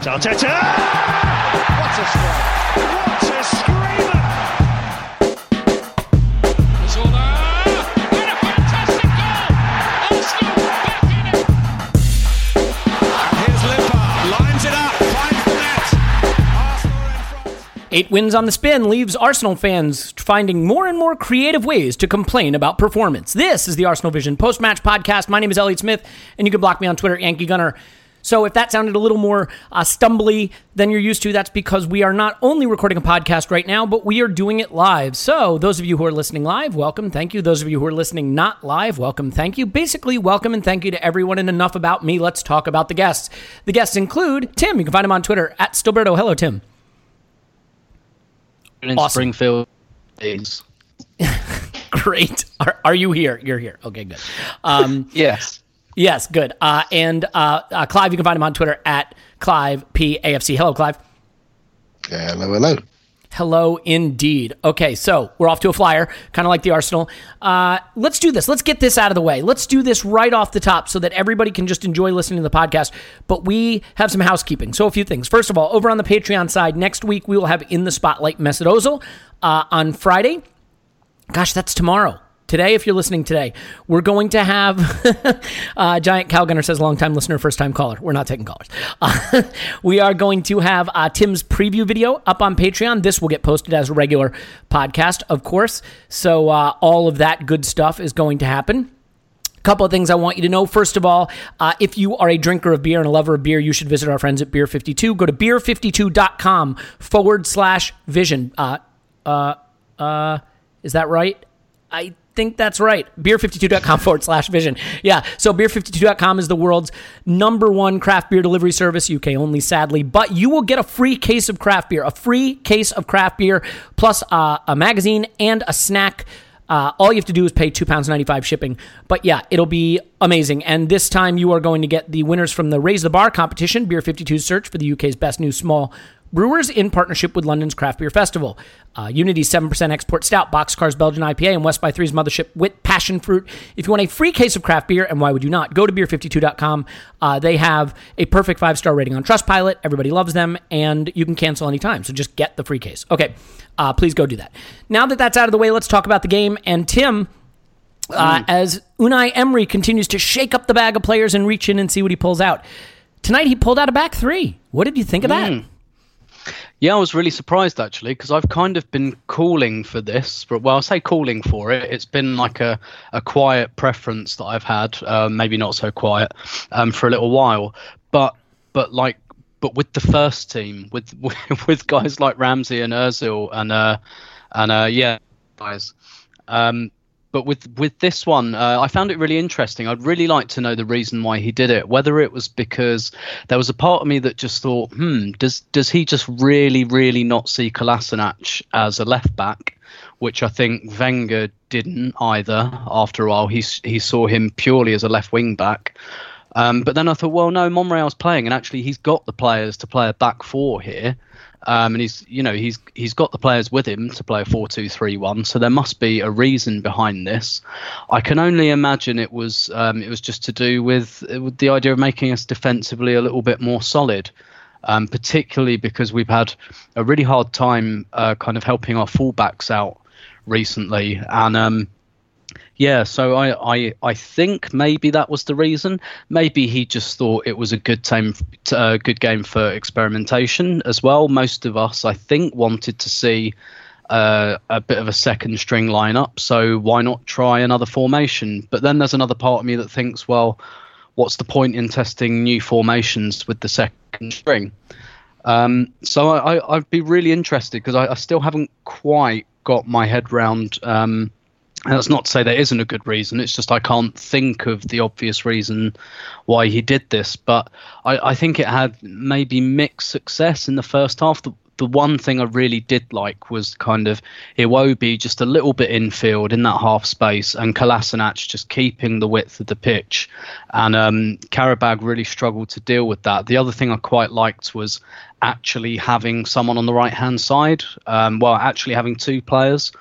Arteta! What a strike! What a screamer! And a fantastic goal! Arsenal back in it! Here's lines it up, finds the net. Arsenal in front. Eight wins on the spin leaves Arsenal fans finding more and more creative ways to complain about performance. This is the Arsenal Vision post match podcast. My name is Elliot Smith, and you can block me on Twitter, Yankee Gunner. So if that sounded a little more uh, stumbly than you're used to, that's because we are not only recording a podcast right now, but we are doing it live. So those of you who are listening live, welcome, thank you. Those of you who are listening not live, welcome, thank you. Basically, welcome and thank you to everyone. And enough about me. Let's talk about the guests. The guests include Tim. You can find him on Twitter at Stillberto. Hello, Tim. in Awesome. Springfield days. Great. Are, are you here? You're here. Okay, good. Um, Yes. Yes, good. Uh, and uh, uh, Clive, you can find him on Twitter at Clive P A F C. Hello, Clive. Hello, hello. Hello, indeed. Okay, so we're off to a flyer, kind of like the Arsenal. Uh, let's do this. Let's get this out of the way. Let's do this right off the top so that everybody can just enjoy listening to the podcast. But we have some housekeeping. So, a few things. First of all, over on the Patreon side, next week we will have In the Spotlight Mesut Ozil uh, on Friday. Gosh, that's tomorrow. Today, if you're listening today, we're going to have uh, Giant Calgunner says long time listener, first time caller. We're not taking callers. Uh, we are going to have uh, Tim's preview video up on Patreon. This will get posted as a regular podcast, of course. So uh, all of that good stuff is going to happen. Couple of things I want you to know. First of all, uh, if you are a drinker of beer and a lover of beer, you should visit our friends at Beer 52. Go to beer52.com forward slash vision. Uh, uh, uh, is that right? I think that's right. Beer52.com forward slash vision. Yeah. So beer52.com is the world's number one craft beer delivery service, UK only, sadly. But you will get a free case of craft beer, a free case of craft beer, plus uh, a magazine and a snack. Uh, all you have to do is pay £2.95 shipping. But yeah, it'll be amazing. And this time you are going to get the winners from the Raise the Bar competition, Beer 52 search for the UK's best new small brewers in partnership with London's Craft Beer Festival. Uh, Unity's 7% export stout, Boxcar's Belgian IPA, and West by Three's Mothership with passion fruit. If you want a free case of craft beer, and why would you not, go to beer52.com. Uh, they have a perfect five star rating on Trustpilot. Everybody loves them, and you can cancel anytime. So just get the free case. Okay, uh, please go do that. Now that that's out of the way, let's talk about the game. And Tim, uh, as Unai Emery continues to shake up the bag of players and reach in and see what he pulls out. Tonight he pulled out a back three. What did you think of that? Yeah, I was really surprised actually because I've kind of been calling for this. But well, I say calling for it. It's been like a, a quiet preference that I've had, uh, maybe not so quiet, um, for a little while. But but like but with the first team, with with guys like Ramsey and Özil and uh and uh yeah guys. Um, but with with this one, uh, I found it really interesting. I'd really like to know the reason why he did it. Whether it was because there was a part of me that just thought, hmm, does does he just really, really not see Kolasinac as a left back? Which I think Wenger didn't either. After a while, he he saw him purely as a left wing back. Um, but then I thought, well, no, Monreal's playing, and actually he's got the players to play a back four here. Um, and he's, you know, he's he's got the players with him to play a four-two-three-one. So there must be a reason behind this. I can only imagine it was um, it was just to do with, with the idea of making us defensively a little bit more solid. Um, particularly because we've had a really hard time uh, kind of helping our fullbacks out recently, and um, yeah, so I, I I think maybe that was the reason. Maybe he just thought it was a good time, uh, good game for experimentation as well. Most of us, I think, wanted to see uh, a bit of a second string lineup. So why not try another formation? But then there's another part of me that thinks, well, what's the point in testing new formations with the second string? Um, so I, I, I'd be really interested because I, I still haven't quite got my head round. Um, and that's not to say there isn't a good reason. It's just I can't think of the obvious reason why he did this. But I, I think it had maybe mixed success in the first half. The, the one thing I really did like was kind of Iwobi just a little bit infield in that half space and Kolasinac just keeping the width of the pitch. And um, Qarabag really struggled to deal with that. The other thing I quite liked was actually having someone on the right hand side. Um, well, actually having two players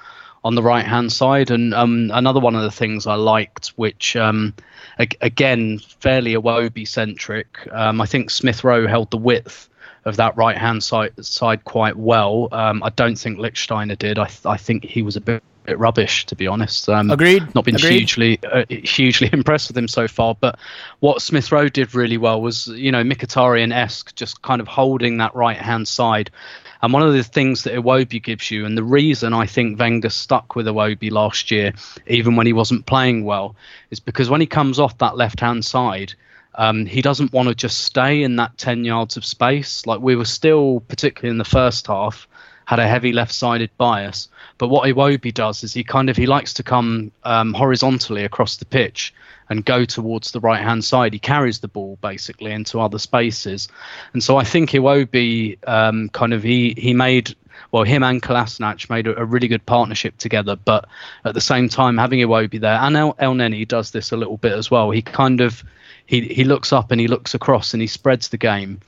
on the right hand side. And um, another one of the things I liked, which um, ag- again fairly Iwobi centric, um, I think Smith Rowe held the width of that right hand side side quite well. Um, I don't think Lichtsteiner did. I th- I think he was a bit. Rubbish, to be honest. Um, Agreed. Not been Agreed. hugely uh, hugely impressed with him so far, but what Smith Rowe did really well was, you know, Mkhitaryan esque, just kind of holding that right hand side. And one of the things that Iwobi gives you, and the reason I think Wenger stuck with Iwobi last year, even when he wasn't playing well, is because when he comes off that left hand side, um, he doesn't want to just stay in that 10 yards of space. Like we were still, particularly in the first half, had a heavy left-sided bias. But what Iwobi does is he kind of he likes to come um, horizontally across the pitch and go towards the right-hand side. He carries the ball basically into other spaces, and so I think Iwobi um, kind of he he made well, him and Kolasinac made a, a really good partnership together. But at the same time, having Iwobi there, and El, El Neni does this a little bit as well. He kind of he he looks up and he looks across and he spreads the game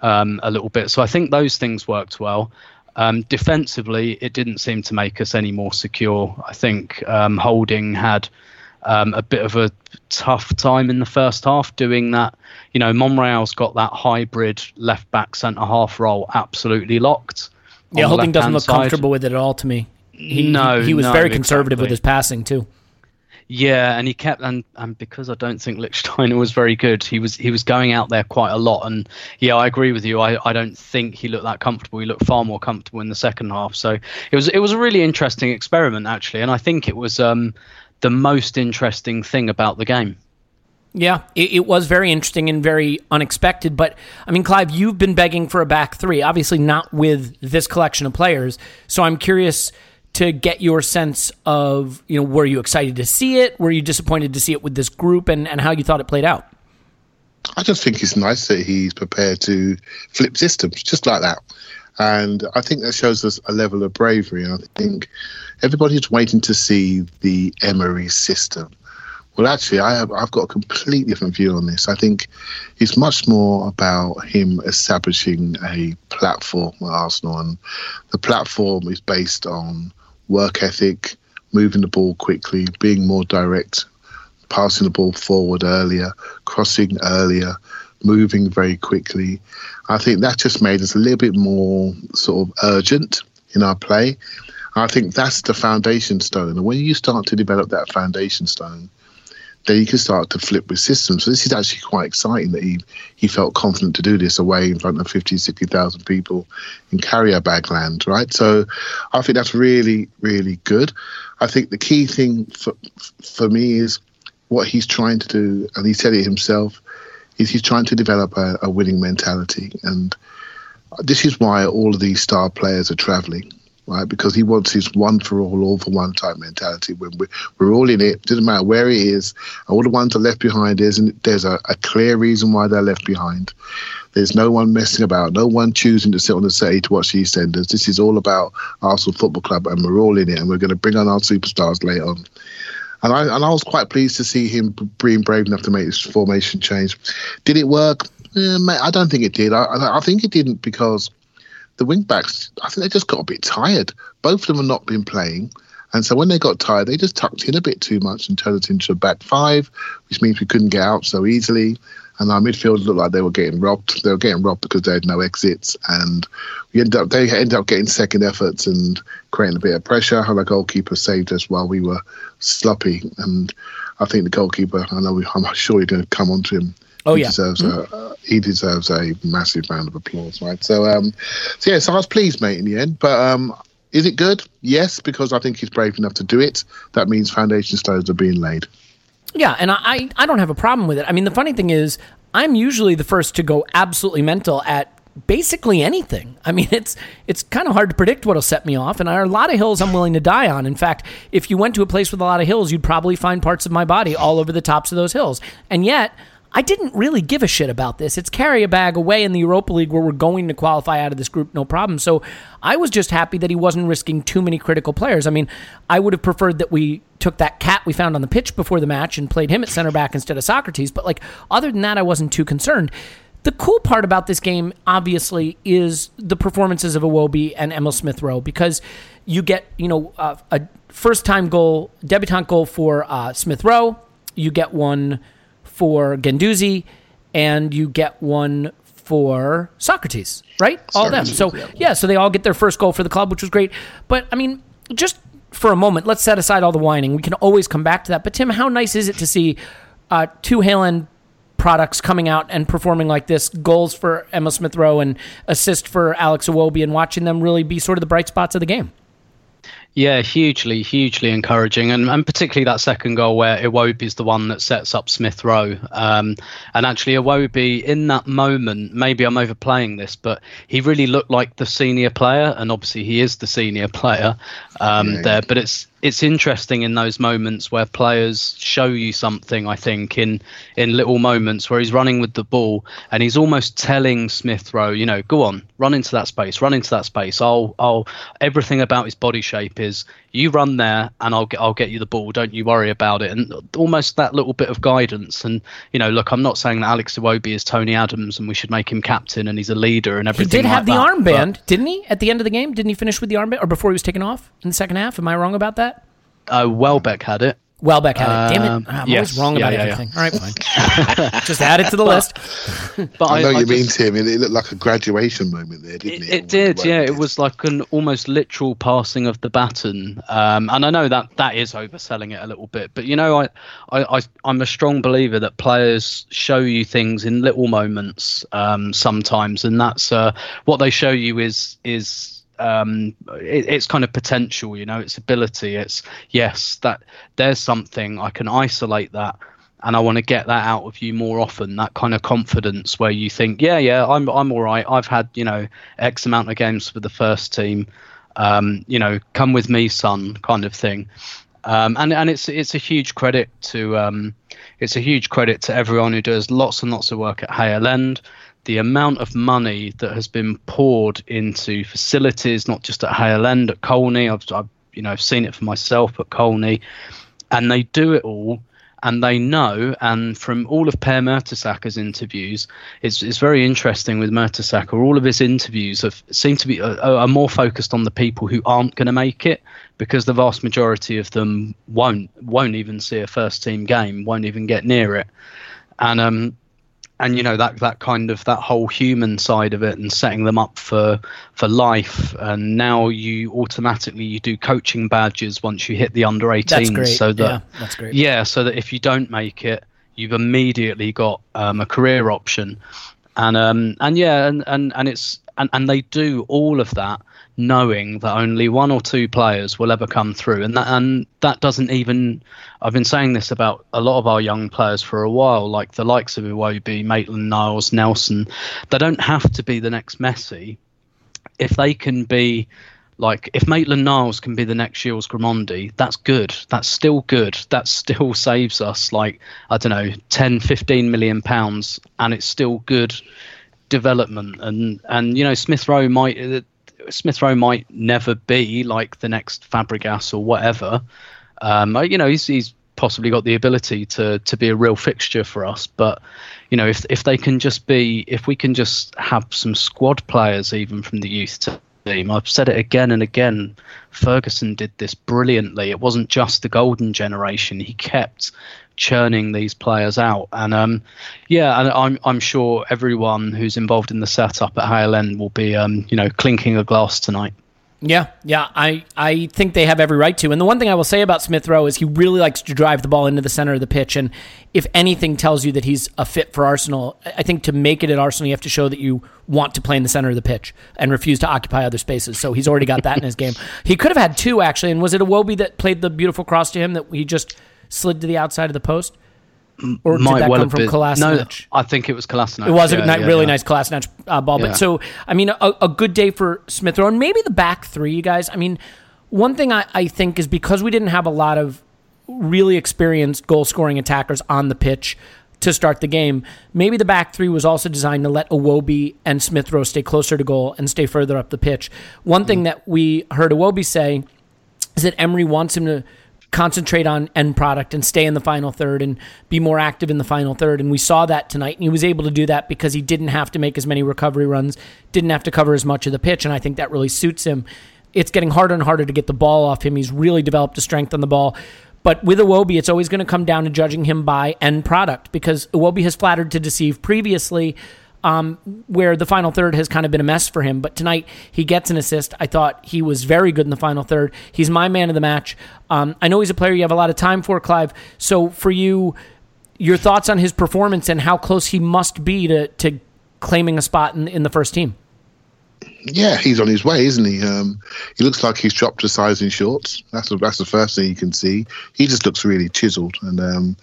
um, a little bit. So I think those things worked well. Um, defensively, it didn't seem to make us any more secure. I think um, Holding had um, a bit of a tough time in the first half doing that. You know, Monreal's got that hybrid left back centre half role absolutely locked. Yeah, Holding doesn't look side. comfortable with it at all to me. He, No, he, he was no, very conservative with his passing too. Yeah, and he kept and and because I don't think Lichtsteiner was very good, he was he was going out there quite a lot. And yeah, I agree with you. I, I don't think he looked that comfortable. He looked far more comfortable in the second half. So it was it was a really interesting experiment actually, and I think it was um the most interesting thing about the game. Yeah, it, it was very interesting and very unexpected. But I mean, Clive, you've been begging for a back three, obviously not with this collection of players. So I'm curious to get your sense of, you know, were you excited to see it? Were you disappointed to see it with this group and, and how you thought it played out? I just think it's nice that he's prepared to flip systems just like that. And I think that shows us a level of bravery. And I think everybody's waiting to see the Emery system. Well, actually, I have, I've got a completely different view on this. I think it's much more about him establishing a platform at Arsenal. And the platform is based on work ethic, moving the ball quickly, being more direct, passing the ball forward earlier, crossing earlier, moving very quickly. I think that just made us a little bit more sort of urgent in our play. I think that's the foundation stone. And when you start to develop that foundation stone, then you can start to flip with systems. So this is actually quite exciting that he, he felt confident to do this away in front of 50, 60,000 people in carrier bag land, right? So I think that's really, really good. I think the key thing for, for me is what he's trying to do, and he said it himself, is he's trying to develop a, a winning mentality. And this is why all of these star players are traveling, right? Because he wants his one for all, all for one type mentality. When we're, we're all in it, doesn't matter where he is, all the ones are left behind, there's, there's a, a clear reason why they're left behind. There's no one messing about, no one choosing to sit on the settee to watch the EastEnders. This is all about Arsenal Football Club, and we're all in it, and we're going to bring on our superstars later on. And I and I was quite pleased to see him being brave enough to make this formation change. Did it work? Eh, mate, I don't think it did. I, I I think it didn't because the wing backs, I think they just got a bit tired. Both of them have not been playing. And so when they got tired, they just tucked in a bit too much and turned it into a back five, which means we couldn't get out so easily. And our midfield looked like they were getting robbed. They were getting robbed because they had no exits. And we ended up they ended up getting second efforts and creating a bit of pressure. The goalkeeper saved us while we were sloppy. And I think the goalkeeper, I know we, I'm sure you're going to come on to him. Oh, he yeah. deserves a he deserves a massive round of applause, right? So um, so yeah, so I was pleased, mate, in the end. But um, is it good? Yes, because I think he's brave enough to do it. That means foundation stones are being laid. Yeah, and I, I don't have a problem with it. I mean, the funny thing is, I'm usually the first to go absolutely mental at basically anything. I mean, it's it's kind of hard to predict what'll set me off, and there are a lot of hills I'm willing to die on. In fact, if you went to a place with a lot of hills, you'd probably find parts of my body all over the tops of those hills. And yet, I didn't really give a shit about this. It's carry a bag away in the Europa League where we're going to qualify out of this group, no problem. So I was just happy that he wasn't risking too many critical players. I mean, I would have preferred that we took that cat we found on the pitch before the match and played him at center back instead of Sokratis. But like, other than that, I wasn't too concerned. The cool part about this game, obviously, is the performances of Iwobi and Emile Smith Rowe because you get, you know, uh, a first time goal, debutante goal for uh, Smith Rowe. You get one for Guendouzi, and you get one for Sokratis, right? All of them. So yeah. yeah, so they all get their first goal for the club, which was great. But I mean, just for a moment, let's set aside all the whining. We can always come back to that. But Tim, how nice is it to see uh, two Hale End products coming out and performing like this? Goals for Emile Smith Rowe and assist for Alex Iwobi, and watching them really be sort of the bright spots of the game. Yeah, hugely, hugely encouraging, and, and particularly that second goal where Iwobi is the one that sets up Smith Rowe. Um, and actually, Iwobi in that moment, maybe I'm overplaying this, but he really looked like the senior player, and obviously he is the senior player um, Yeah. there. But it's it's interesting in those moments where players show you something. I think in in little moments where he's running with the ball and he's almost telling Smith Rowe, you know, go on, run into that space, run into that space. I'll I'll everything about his body shape is you run there and I'll get I'll get you the ball. Don't you worry about it. And almost that little bit of guidance. And you know, look, I'm not saying that Alex Iwobi is Tony Adams and we should make him captain and he's a leader and everything. He did have the that, but- armband, didn't he? At the end of the game, didn't he finish with the armband, or before he was taken off in the second half? Am I wrong about that? Uh, Welbeck had it. Welbeck had it. Damn it! Um, I'm yes. always wrong Yeah, about yeah, yeah. everything. All right, fine. Just add it to the list. But I know you mean, just- Tim. It, it looked like a graduation moment there, didn't It, it? it did, Well, yeah. did. It was like an almost literal passing of the baton, um, and I know that that is overselling it a little bit. But you know, I, I, I I'm a strong believer that players show you things in little moments um, sometimes, and that's uh, what they show you is is um, it, it's kind of potential. You know, it's ability. It's yes, that there's something I can isolate that and I want to get that out of you more often. That kind of confidence where you think, yeah, yeah, I'm I'm all right. I've had you know X amount of games for the first team. Um, you know, come with me, son, kind of thing. Um, and and it's it's a huge credit to um, it's a huge credit to everyone who does lots and lots of work at Hale End. The amount of money that has been poured into facilities, not just at Hale End, at Colney. I've, I've you know I've seen it for myself at Colney, and they do it all and they know and from all of Per Mertesacker's interviews it's, it's very interesting with Mertesacker. All of his interviews have, seem to be uh, are more focused on the people who aren't going to make it because the vast majority of them won't won't even see a first team game won't even get near it. And um and you know that that kind of that whole human side of it and setting them up for for life and now you automatically you do coaching badges once you hit the under 18s That's great. so that yeah, that's great. yeah, so that if you don't make it, you've immediately got um, a career option, and um, and yeah, and, and, and it's and, and they do all of that knowing that only one or two players will ever come through, and that and that doesn't even. I've been saying this about a lot of our young players for a while, like the likes of Iwobi, Maitland, Niles, Nelson. They don't have to be the next Messi if they can be like if Maitland Niles can be the next Gilles Grimandi, that's good. That's still good. That still saves us like I don't know 10, 15 million pounds, and it's still good development. And and you know Smith Rowe might Smith Rowe might never be like the next Fabregas or whatever. Um, you know he's he's possibly got the ability to to be a real fixture for us, but you know if if they can just be if we can just have some squad players even from the youth team. I've said it again and again. Ferguson did this brilliantly. It wasn't just the golden generation. He kept churning these players out, and um, yeah, and I'm I'm sure everyone who's involved in the setup at Hale End will be um, you know clinking a glass tonight. Yeah, yeah, I, I think they have every right to. And the one thing I will say about Smith Rowe is he really likes to drive the ball into the center of the pitch. And if anything tells you that he's a fit for Arsenal, I think to make it at Arsenal, you have to show that you want to play in the center of the pitch and refuse to occupy other spaces. So he's already got that in his game. He could have had two, actually. And was it Iwobi that played the beautiful cross to him that he just slid to the outside of the post? Or did that well come from Kolasinac? No, I think it was Kolasinac. It was a yeah, ni- yeah, really yeah. nice Kolasinac uh, ball. But so, I mean, a, a good day for Smith Rowe. And maybe the back three, you guys. I mean, one thing I, I think is because we didn't have a lot of really experienced goal scoring attackers on the pitch to start the game, maybe the back three was also designed to let Iwobi and Smith Rowe stay closer to goal and stay further up the pitch. One thing that we heard Iwobi say is that Emery wants him to concentrate on end product and stay in the final third and be more active in the final third. And we saw that tonight. And he was able to do that because he didn't have to make as many recovery runs, didn't have to cover as much of the pitch. And I think that really suits him. It's getting harder and harder to get the ball off him. He's really developed a strength on the ball. But with Iwobi, it's always going to come down to judging him by end product because Iwobi has flattered to deceive previously. Um, where the final third has kind of been a mess for him. But tonight he gets an assist. I thought he was very good in the final third. He's my man of the match. Um, I know he's a player you have a lot of time for, Clive. So for you, your thoughts on his performance and how close he must be to, to claiming a spot in, in the first team? Yeah, he's on his way, isn't he? Um, he looks like he's dropped a size in shorts. That's the, that's the first thing you can see. He just looks really chiseled, and um,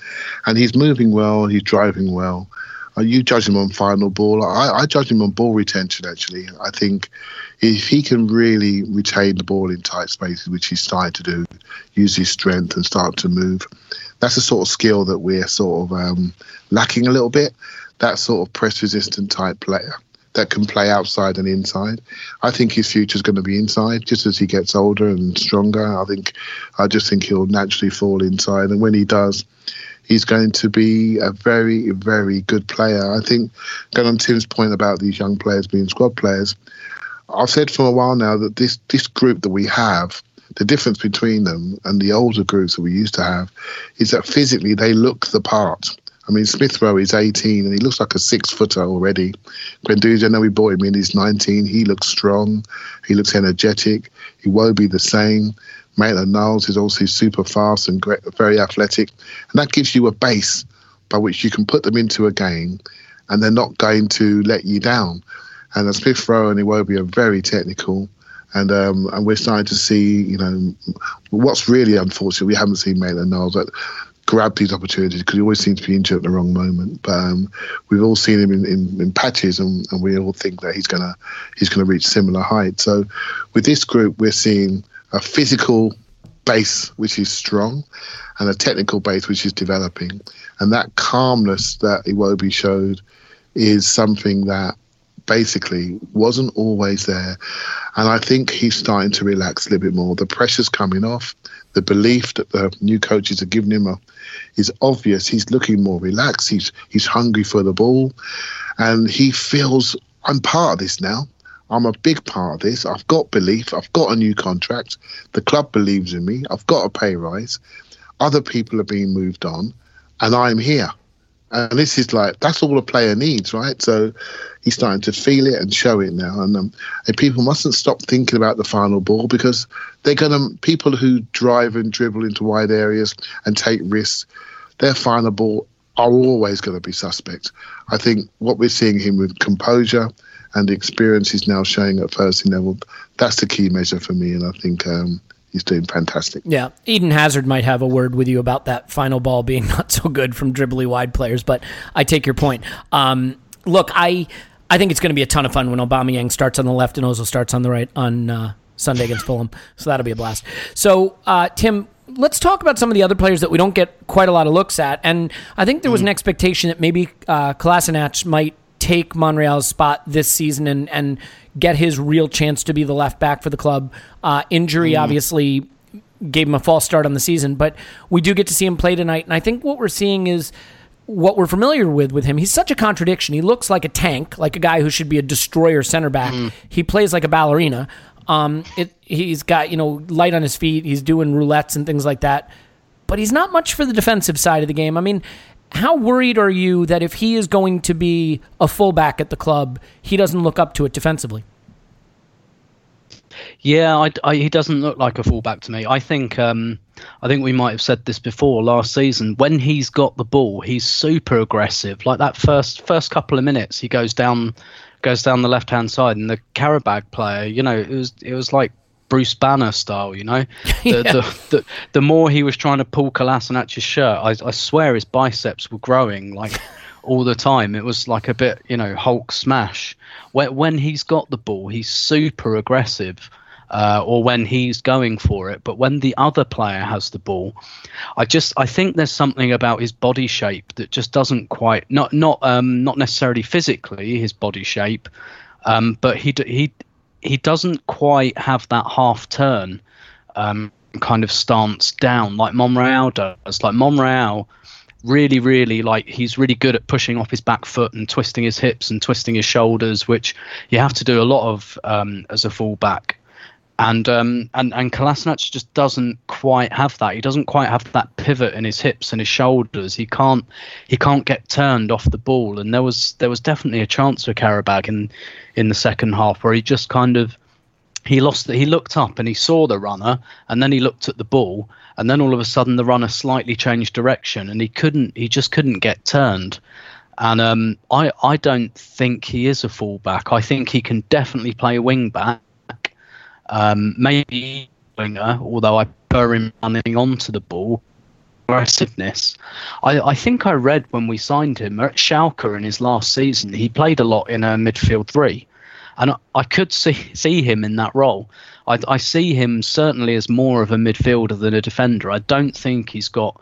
and he's moving well. He's driving well. Uh, you judge him on final ball. I, I judge him on ball retention. Actually, I think if he can really retain the ball in tight spaces, which he's starting to do, use his strength and start to move, that's the sort of skill that we're sort of um, lacking a little bit. That sort of press resistant type player that can play outside and inside. I think his future is going to be inside just as he gets older and stronger. I think I just think he'll naturally fall inside, and when he does, he's going to be a very very good player. I think going on Tim's point about these young players being squad players, I've said for a while now that this this group that we have. The difference between them and the older groups that we used to have is that physically they look the part. I mean, Smith Rowe is 18 and he looks like a six footer already. Guendouzi, I know we bought him in, he's 19. He looks strong. He looks energetic. He won't be the same. Maitland Niles is also super fast and great, very athletic. And that gives you a base by which you can put them into a game and they're not going to let you down. And Smith Rowe and Iwobi are very technical. And um, and we're starting to see, you know, what's really unfortunate, we haven't seen Maitland Niles grab these opportunities because he always seems to be injured at the wrong moment. But um, we've all seen him in, in, in patches, and, and, we all think that he's gonna he's gonna reach similar heights. So with this group, we're seeing a physical base which is strong, and a technical base which is developing, and that calmness that Iwobi showed is something that basically wasn't always there. And I think he's starting to relax a little bit more. The pressure's coming off. The belief that the new coaches are giving him a, is obvious. He's looking more relaxed. He's he's hungry for the ball, and he feels I'm part of this now. I'm a big part of this. I've got belief. I've got a new contract. The club believes in me. I've got a pay rise. Other people are being moved on, and I'm here. And this is like that's all a player needs, right? So he's starting to feel it and show it now. And, um, and people mustn't stop thinking about the final ball because they're gonna people who drive and dribble into wide areas and take risks. Their final ball are always going to be suspect. I think what we're seeing him with composure and the experience he's now showing at first level, that's the key measure for me. And I think um, he's doing fantastic. Yeah, Eden Hazard might have a word with you about that final ball being not so good from dribbly wide players, but I take your point. Um, look, I I think it's going to be a ton of fun when Aubameyang starts on the left and Ozil starts on the right on uh, Sunday against Fulham. So that'll be a blast. So uh, Tim. Let's talk about some of the other players that we don't get quite a lot of looks at, and I think there was an expectation that maybe uh, Kolasinac might take Monreal's spot this season and and get his real chance to be the left back for the club. Uh, injury obviously gave him a false start on the season, but we do get to see him play tonight, and I think what we're seeing is what we're familiar with with him. He's such a contradiction. He looks like a tank, like a guy who should be a destroyer center back. He plays like a ballerina. Um, it, he's got you know light on his feet. He's doing roulettes and things like that, but he's not much for the defensive side of the game. I mean, how worried are you that if he is going to be a fullback at the club, he doesn't look up to it defensively? Yeah, I, I, he doesn't look like a fullback to me. I think um, I think we might have said this before last season. When he's got the ball, he's super aggressive. Like that first first couple of minutes, he goes down goes down the left hand side, and the Qarabag player, you know, it was it was like Bruce Banner style, you know. The, Yeah. the, the, the more he was trying to pull Kolasinac's shirt, I, I swear his biceps were growing like all the time. It was like a bit, you know, Hulk smash. When, when he's got the ball, he's super aggressive. Uh, or when he's going for it, but when the other player has the ball, I just I think there's something about his body shape that just doesn't quite not not um not necessarily physically his body shape, um, but he he he doesn't quite have that half turn um, kind of stance down like Monreal does. Like Monreal, really, really like he's really good at pushing off his back foot and twisting his hips and twisting his shoulders, which you have to do a lot of um, as a fullback. And um, and and Kolasinac just doesn't quite have that. He doesn't quite have that pivot in his hips and his shoulders. He can't he can't get turned off the ball. And there was there was definitely a chance for Qarabag in in the second half where he just kind of he lost he looked up and he saw the runner and then he looked at the ball and then all of a sudden the runner slightly changed direction and he couldn't he just couldn't get turned and um, I I don't think he is a fullback. I think he can definitely play wing back um, maybe winger, although I prefer him running onto the ball. Aggressiveness. I, I think I read when we signed him at Schalke in his last season, he played a lot in a midfield three. And I, could see, see him in that role. I, I see him certainly as more of a midfielder than a defender. I don't think he's got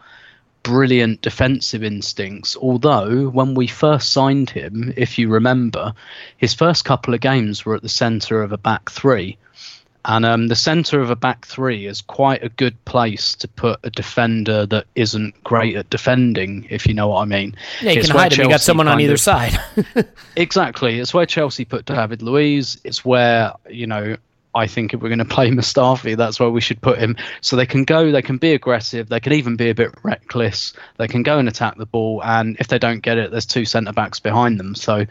brilliant defensive instincts. Although, when we first signed him, if you remember, his first couple of games were at the centre of a back three. And um, the centre of a back three is quite a good place to put a defender that isn't great at defending, if you know what I mean. Yeah, you It's can hide him. You got someone on either of- side. Exactly. It's where Chelsea put David Luiz. It's where, you know, I think if we're going to play Mustafi, that's where we should put him. So they can go, they can be aggressive, they can even be a bit reckless. They can go and attack the ball, and if they don't get it, there's two centre backs behind them. So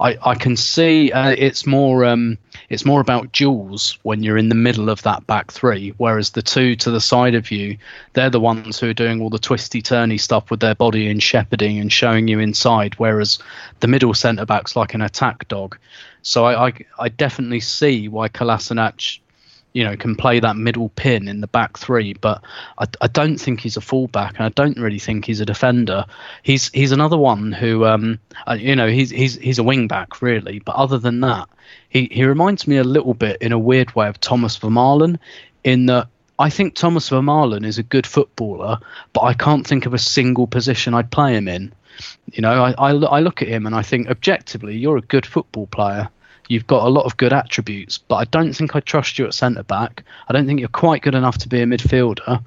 I, I can see uh, it's more um, it's more about duels when you're in the middle of that back three, whereas the two to the side of you, they're the ones who are doing all the twisty turny stuff with their body and shepherding and showing you inside, whereas the middle centre back's like an attack dog. So I, I, I definitely see why Kolasinac, you know, can play that middle pin in the back three, but I, I don't think he's a fullback, and I don't really think he's a defender. He's he's another one who, um, uh, you know, he's he's he's a wing back really, but other than that, he he reminds me a little bit in a weird way of Thomas Vermaelen, in that. I think Thomas Vermaelen is a good footballer, but I can't think of a single position I'd play him in. You know, I, I, I look at him and I think objectively, you're a good football player. You've got a lot of good attributes, but I don't think I trust you at centre back. I don't think you're quite good enough to be a midfielder.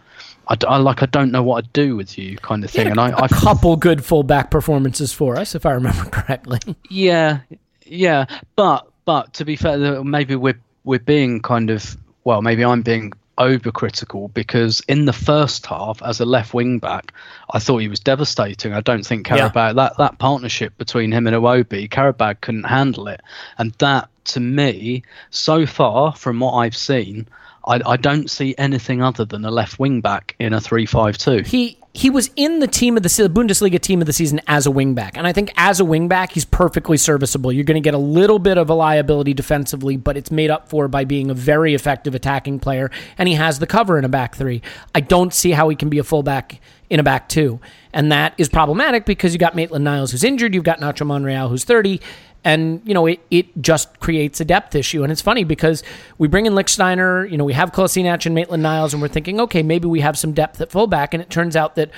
I, I- like I don't know what I'd do with you, kind of thing. And I, a I couple good fullback performances for us, if I remember correctly. yeah, yeah, but but to be fair, maybe we're we're being kind of well, maybe I'm being overcritical because in the first half, as a left wing back, I thought he was devastating. I don't think Yeah. Qarabag that that partnership between him and Iwobi, Qarabag couldn't handle it, and that to me, so far from what I've seen. I, I don't see anything other than a left wing back in a three-five-two. He he was in the team of the se- Bundesliga team of the season as a wingback, and I think as a wingback he's perfectly serviceable. You're going to get a little bit of a liability defensively, but it's made up for by being a very effective attacking player, and he has the cover in a back three. I don't see how he can be a fullback in a back two, and that is problematic because you got Maitland Niles who's injured, you've got Nacho Monreal who's 30. And you know it, it just creates a depth issue, and it's funny because we bring in Lichtsteiner, you know we have Kolasinac and Maitland Niles, and we're thinking, okay, maybe we have some depth at fullback, and it turns out that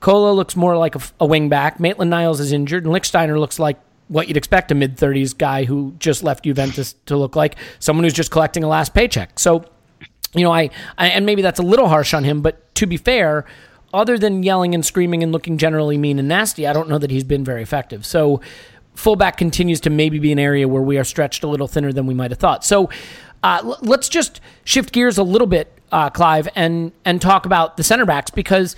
Kola looks more like a, a wing back. Maitland Niles is injured, and Lichtsteiner looks like what you'd expect a mid 30s guy who just left Juventus to look like someone who's just collecting a last paycheck. So, you know, I, I and maybe that's a little harsh on him, but to be fair, other than yelling and screaming and looking generally mean and nasty, I don't know that he's been very effective. So, fullback continues to maybe be an area where we are stretched a little thinner than we might have thought. So, uh, l- let's just shift gears a little bit, uh, Clive, and and talk about the center backs because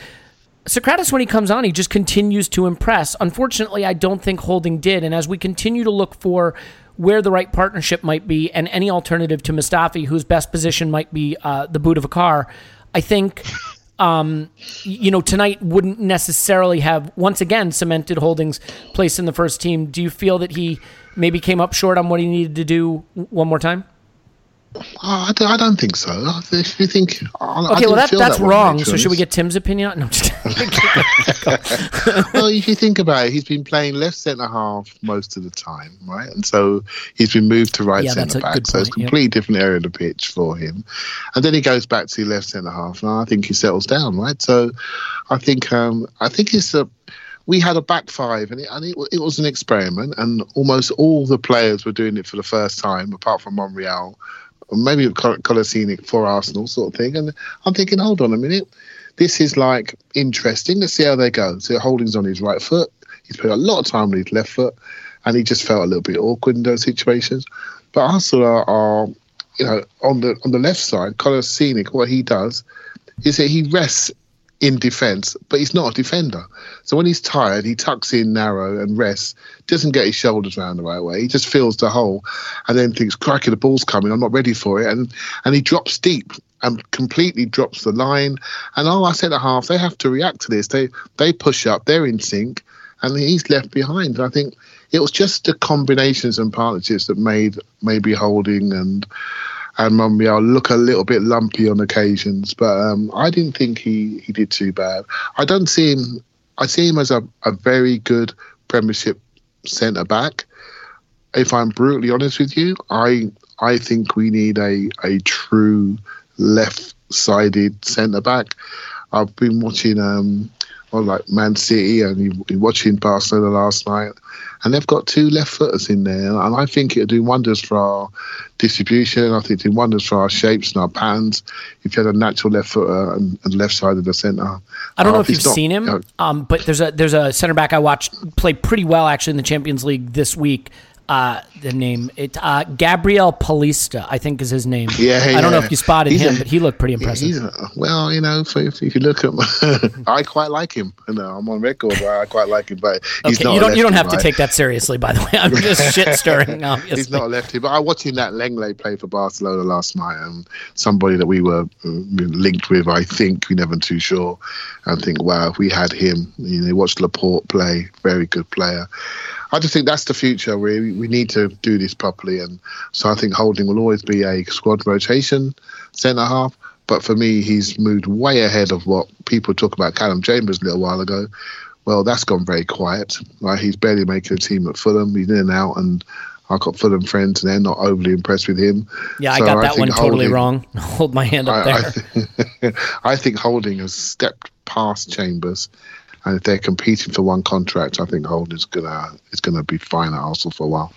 Sokratis, when he comes on, he just continues to impress. Unfortunately, I don't think Holding did. And as we continue to look for where the right partnership might be and any alternative to Mustafi, whose best position might be uh, the boot of a car, I think, um, you know, tonight wouldn't necessarily have, once again, cemented Holding's place in the first team. Do you feel that he maybe came up short on what he needed to do one more time? Oh, I, don't, I don't think so. If you think, I, I Okay, well, that, that's that wrong. So, should we get Tim's opinion? No, just well, if you think about it, he's been playing left centre half most of the time, right? And so he's been moved to right Yeah, centre back. So it's a completely different area of the pitch for him. And then he goes back to left centre half, and I think he settles down, right? So I think um, I think it's a. We had a back five, and, it, and it, it was an experiment, and almost all the players were doing it for the first time, apart from Monreal, maybe Col- Kolasinac for Arsenal, sort of thing. And I'm thinking, hold on a minute, this is like interesting. Let's see how they go. So Holding's on his right foot. He's put a lot of time on his left foot, and he just felt a little bit awkward in those situations. But Arsenal are, are you know, on the on the left side, Kolasinac, what he does is that he rests in defence, but he's not a defender. So when he's tired, he tucks in narrow and rests, doesn't get his shoulders round the right way. He just fills the hole and then thinks, crikey, the ball's coming, I'm not ready for it. And and he drops deep and completely drops the line. And oh, I said a half, they have to react to this. They they push up, they're in sync, and he's left behind. And I think it was just the combinations and partnerships that made maybe Holding and and Monreal look a little bit lumpy on occasions, but um, I didn't think he, he did too bad. I don't see him. I see him as a, a very good Premiership centre back. If I'm brutally honest with you, I I think we need a a true left-sided centre back. I've been watching um, on like Man City and watching Barcelona last night, and they've got two left footers in there, and I think it'll do wonders for our distribution. I think it'll do wonders for our shapes and our patterns if you had a natural left footer and, and left side of the centre. I don't know Uh, if you've not- seen him, you know, um, but there's a there's a center back I watched play pretty well actually in the Champions League this week. Uh, the name it uh, Gabriel Paulista, I think is his name. Yeah, I don't know if you spotted He's him, a- but he looked pretty impressive. a- well, you know, if, if, if you look at, I quite like him. You know, I'm on record. I quite like him, but he's okay, not. you don't you don't have to take that seriously. By the way, I'm just shit stirring. Obviously, He's not a lefty, but I watching that Lenglet play for Barcelona last night, and somebody that we were uh, linked with, I think, we never too sure, and think, wow, if we had him, you know, watch Laporte play, very good player. I just think that's the future. We we need to do this properly, and so I think Holding will always be a squad rotation centre half. But for me, he's moved way ahead of what people talk about Calum Chambers a little while ago. Well, that's gone very quiet. Right, he's barely making a team at Fulham. He's in and out, and I've got Fulham friends, and they're not overly impressed with him. yeah, I got that think one totally Holding- wrong. Hold my hand up I, I, there. th- I think Holding has stepped past Chambers, and if they're competing for one contract, I think Holding's gonna is gonna be fine at Arsenal for a while.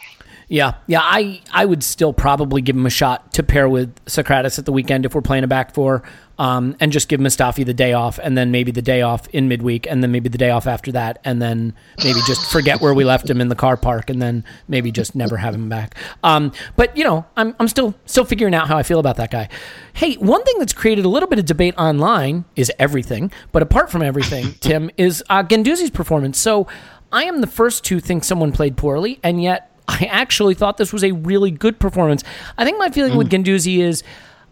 Yeah, yeah. I, I would still probably give him a shot to pair with Sokratis at the weekend if we're playing a back four, um, and just give Mustafi the day off, and then maybe the day off in midweek, and then maybe the day off after that, and then maybe just forget where we left him in the car park, and then maybe just never have him back. Um, but you know, I'm, I'm still still figuring out how I feel about that guy. Hey, one thing that's created a little bit of debate online is everything, but apart from everything, Tim is uh, Guendouzi's performance. So I am the first to think someone played poorly, and yet. I actually thought this was a really good performance. I think my feeling with Guendouzi is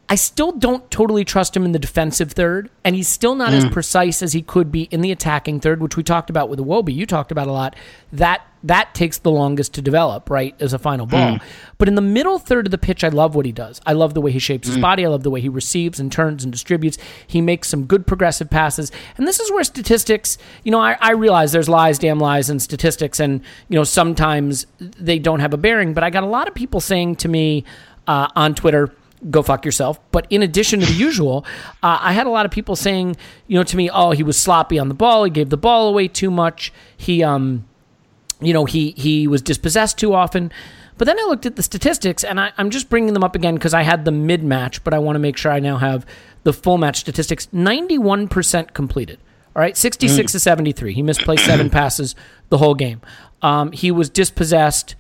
I still don't totally trust him in the defensive third, and he's still not as hmm. precise as he could be in the attacking third, which we talked about with Iwobi. You talked about a lot. That that takes the longest to develop, right, as a final ball. Hmm. But in the middle third of the pitch, I love what he does. I love the way he shapes his hmm. body. I love the way he receives and turns and distributes. He makes some good progressive passes. And this is where statistics, you know, I, I realize there's lies, damn lies, and statistics, and, you know, sometimes they don't have a bearing. But I got a lot of people saying to me uh, on Twitter, go fuck yourself. But in addition to the usual, uh, I had a lot of people saying, you know, to me, oh, he was sloppy on the ball. He gave the ball away too much. He, um, you know, he he was dispossessed too often. But then I looked at the statistics, and I, I'm just bringing them up again because I had the mid match, but I want to make sure I now have the full match statistics. 91% completed. All right, 66 to 73. He misplaced seven passes the whole game. Um, he was dispossessed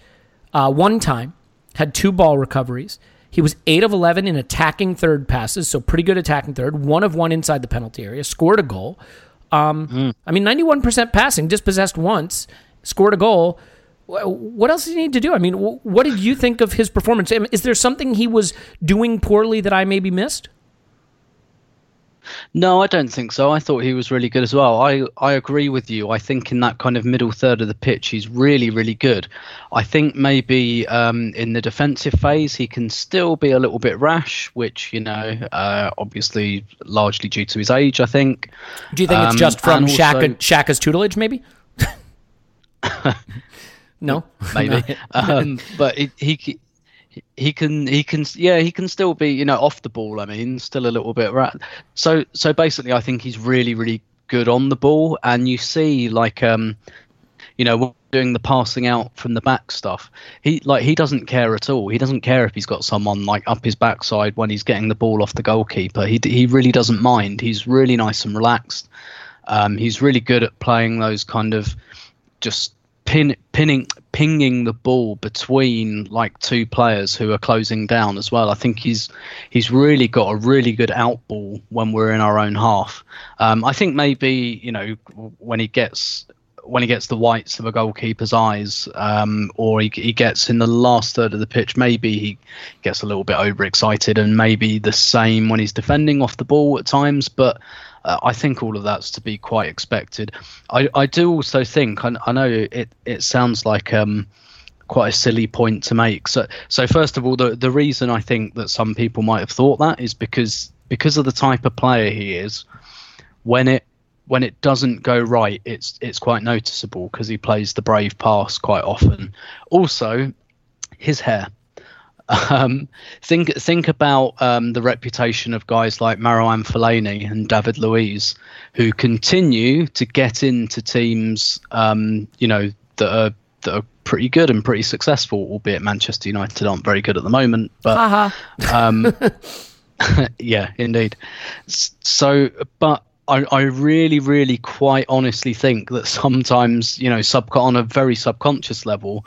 uh, one time, had two ball recoveries. He was 8 of 11 in attacking third passes, so pretty good attacking third. One of one inside the penalty area, scored a goal. Um, I mean, 91% passing, dispossessed once, scored a goal. What else does he need to do? I mean, what did you think of his performance? Is there something he was doing poorly that I maybe missed? No, I don't think so. I thought he was really good as well. I, I agree with you. I think in that kind of middle third of the pitch, he's really, really good. I think maybe um, in the defensive phase, he can still be a little bit rash, which, you know, uh, obviously largely due to his age, I think. Do you think it's Um, just from Xhaka, also- Xhaka's tutelage, maybe? no, maybe. um, but it, he he- can he can yeah he can still be you know off the ball. I mean, still a little bit right So so basically, I think he's really really good on the ball, and you see like um you know doing the passing out from the back stuff he like he doesn't care at all. He doesn't care if he's got someone like up his backside when he's getting the ball off the goalkeeper. He, he really doesn't mind. He's really nice and relaxed. Um, he's really good at playing those kind of just pin, pinning pinging the ball between like two players who are closing down as well. I think he's he's really got a really good out ball when we're in our own half. Um, I think maybe you know when he gets when he gets the whites of a goalkeeper's eyes, um, or he, he gets in the last third of the pitch, maybe he gets a little bit overexcited, and maybe the same when he's defending off the ball at times. But uh, I think all of that's to be quite expected. I, I do also think I, I know it it sounds like um, quite a silly point to make. So so first of all, the the reason I think that some people might have thought that is because because of the type of player he is. When it when it doesn't go right, it's it's quite noticeable because he plays the brave pass quite often. Also, his hair. Um, think think about um, the reputation of guys like Marouane Fellaini and David Luiz, who continue to get into teams, um, you know, that are that are pretty good and pretty successful. Albeit Manchester United aren't very good at the moment, but um, yeah, indeed. So, but I, I really, really quite honestly think that sometimes, you know, sub on a very subconscious level,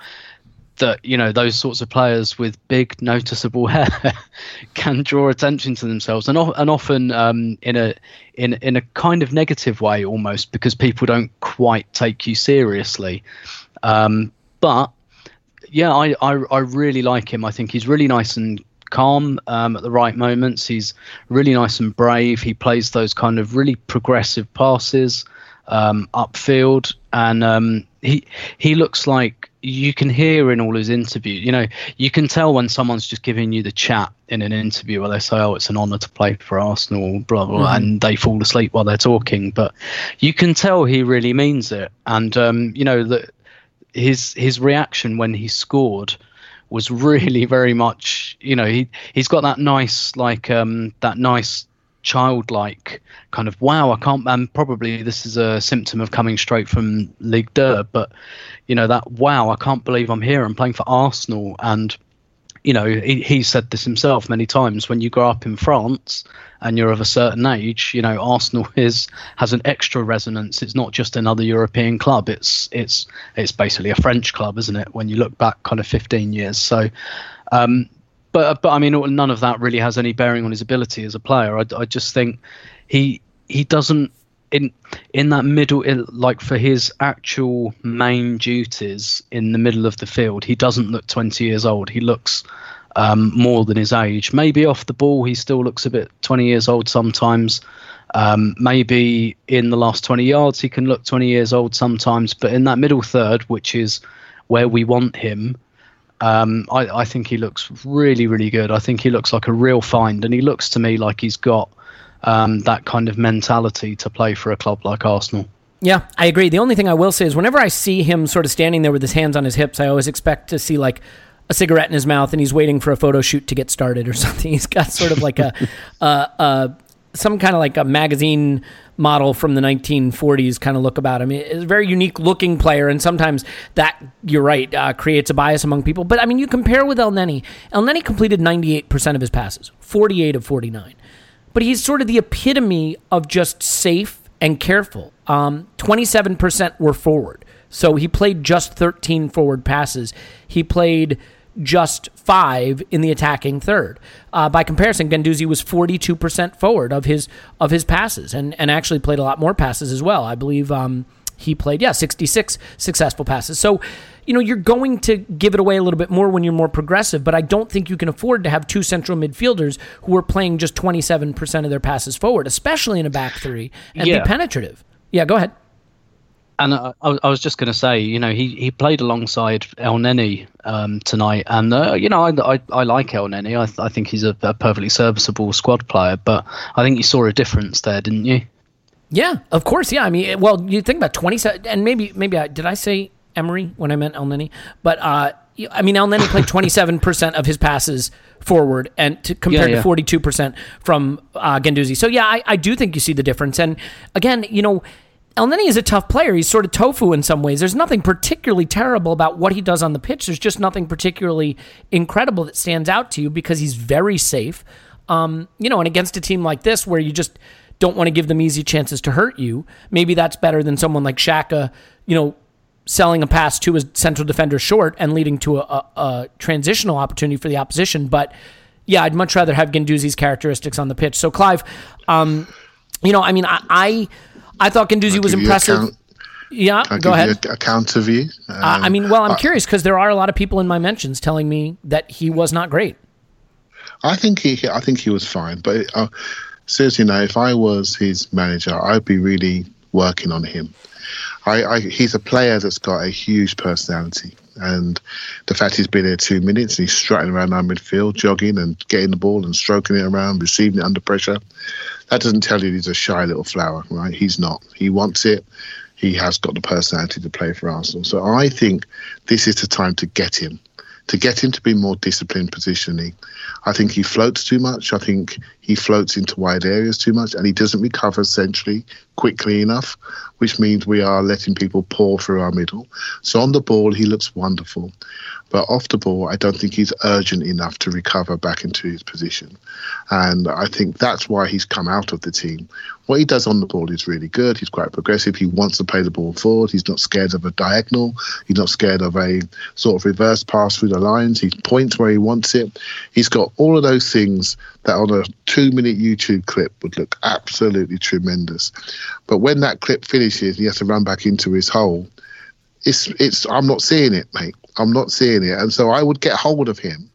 that you know those sorts of players with big noticeable hair can draw attention to themselves and, and often um, in a in in a kind of negative way almost because people don't quite take you seriously. Um, but yeah I, I I really like him. I think he's really nice and calm um, at the right moments he's really nice and brave he plays those kind of really progressive passes um, upfield, and um, he he looks like you can hear in all his interviews. You know, you can tell when someone's just giving you the chat in an interview where they say, "Oh, it's an honour to play for Arsenal," blah blah, blah and they fall asleep while they're talking. But you can tell he really means it, and um, you know that his his reaction when he scored was really very much you know he he's got that nice like um that nice childlike kind of wow i can't and probably this is a symptom of coming straight from league deux but you know that wow i can't believe i'm here. I'm playing for arsenal and you know he, he said this himself many times when you grow up in france and you're of a certain age you know arsenal is has an extra resonance. It's not just another european club. It's it's it's basically a french club isn't it when you look back kind of 15 years. So um but but I mean, none of that really has any bearing on his ability as a player. I, I just think he he doesn't in in that middle like for his actual main duties in the middle of the field. He doesn't look 20 years old. He looks um, more than his age. Maybe off the ball, he still looks a bit 20 years old sometimes. Um, maybe in the last 20 yards, he can look 20 years old sometimes. But in that middle third, which is where we want him, um, I, I think he looks really, really good. I think he looks like a real find, and he looks to me like he's got um, that kind of mentality to play for a club like Arsenal. Yeah, I agree. The only thing I will say is whenever I see him sort of standing there with his hands on his hips, I always expect to see like a cigarette in his mouth and he's waiting for a photo shoot to get started or something. He's got sort of like a, uh, uh, some kind of like a magazine model from the 1940s kind of look about him. He's a very unique looking player, and sometimes that you're right uh, creates a bias among people. But I mean, you compare with El Neni. El Neni completed 98% of his passes, 48 of 49. But he's sort of the epitome of just safe and careful. Um, 27% were forward. So he played just 13 forward passes. He played just five in the attacking third. Uh, by comparison, Guendouzi was 42% forward of his of his passes, and and actually played a lot more passes as well. I believe um, he played yeah 66 successful passes. So. You know, you're going to give it away a little bit more when you're more progressive, but I don't think you can afford to have two central midfielders who are playing just 27% of their passes forward, especially in a back three, and Yeah. be penetrative. Yeah, go ahead. And uh, I, I was just going to say, you know, he, he played alongside El Neni um, tonight, and uh, you know, I, I, I like El Neni. I, I think he's a, a perfectly serviceable squad player, but I think you saw a difference there, didn't you? Yeah, of course. Yeah, I mean, well, you think about twenty, and maybe maybe I, did I say Emery when I meant El Neni. But uh, I mean, El Neni played twenty seven percent of his passes forward, and to, compared Yeah, to forty two percent from uh, Guendouzi. So yeah, I, I do think you see the difference. And again, you know. El Neni is a tough player. He's sort of tofu in some ways. There's nothing particularly terrible about what he does on the pitch. There's just nothing particularly incredible that stands out to you because he's very safe. Um, you know, and against a team like this where you just don't want to give them easy chances to hurt you, maybe that's better than someone like Xhaka, you know, selling a pass to a central defender short and leading to a, a, a transitional opportunity for the opposition. But yeah, I'd much rather have Guendouzi's characteristics on the pitch. So Clive, um, you know, I mean, I I, I thought Ganduzi was you impressive. Yeah, Can I go ahead. you a, a counter view? Uh, I Um, mean, well, I'm I- curious because there are a lot of people in my mentions telling me that he was not great. I think he, I think he was fine. But uh, seriously, now, if I was his manager, I'd be really working on him. I, I, he's a player that's got a huge personality, and the fact he's been here two minutes and he's strutting around our midfield, jogging and getting the ball and stroking it around, receiving it under pressure, that doesn't tell you he's a shy little flower, right? He's not. He wants it. He has got the personality to play for Arsenal. So I think this is the time to get him, to get him to be more disciplined positionally. I think he floats too much. I think he floats into wide areas too much, and he doesn't recover centrally quickly enough, which means we are letting people pour through our middle. So on the ball, he looks wonderful, but off the ball, I don't think he's urgent enough to recover back into his position, and I think that's why he's come out of the team. What he does on the ball is really good. He's quite progressive. He wants to play the ball forward. He's not scared of a diagonal. He's not scared of a sort of reverse pass through the lines. He points where he wants it. He's got all of those things that on a two minute YouTube clip would look absolutely tremendous. But when that clip finishes, he has to run back into his hole. It's it's I'm not seeing it, mate. I'm not seeing it. And so I would get hold of him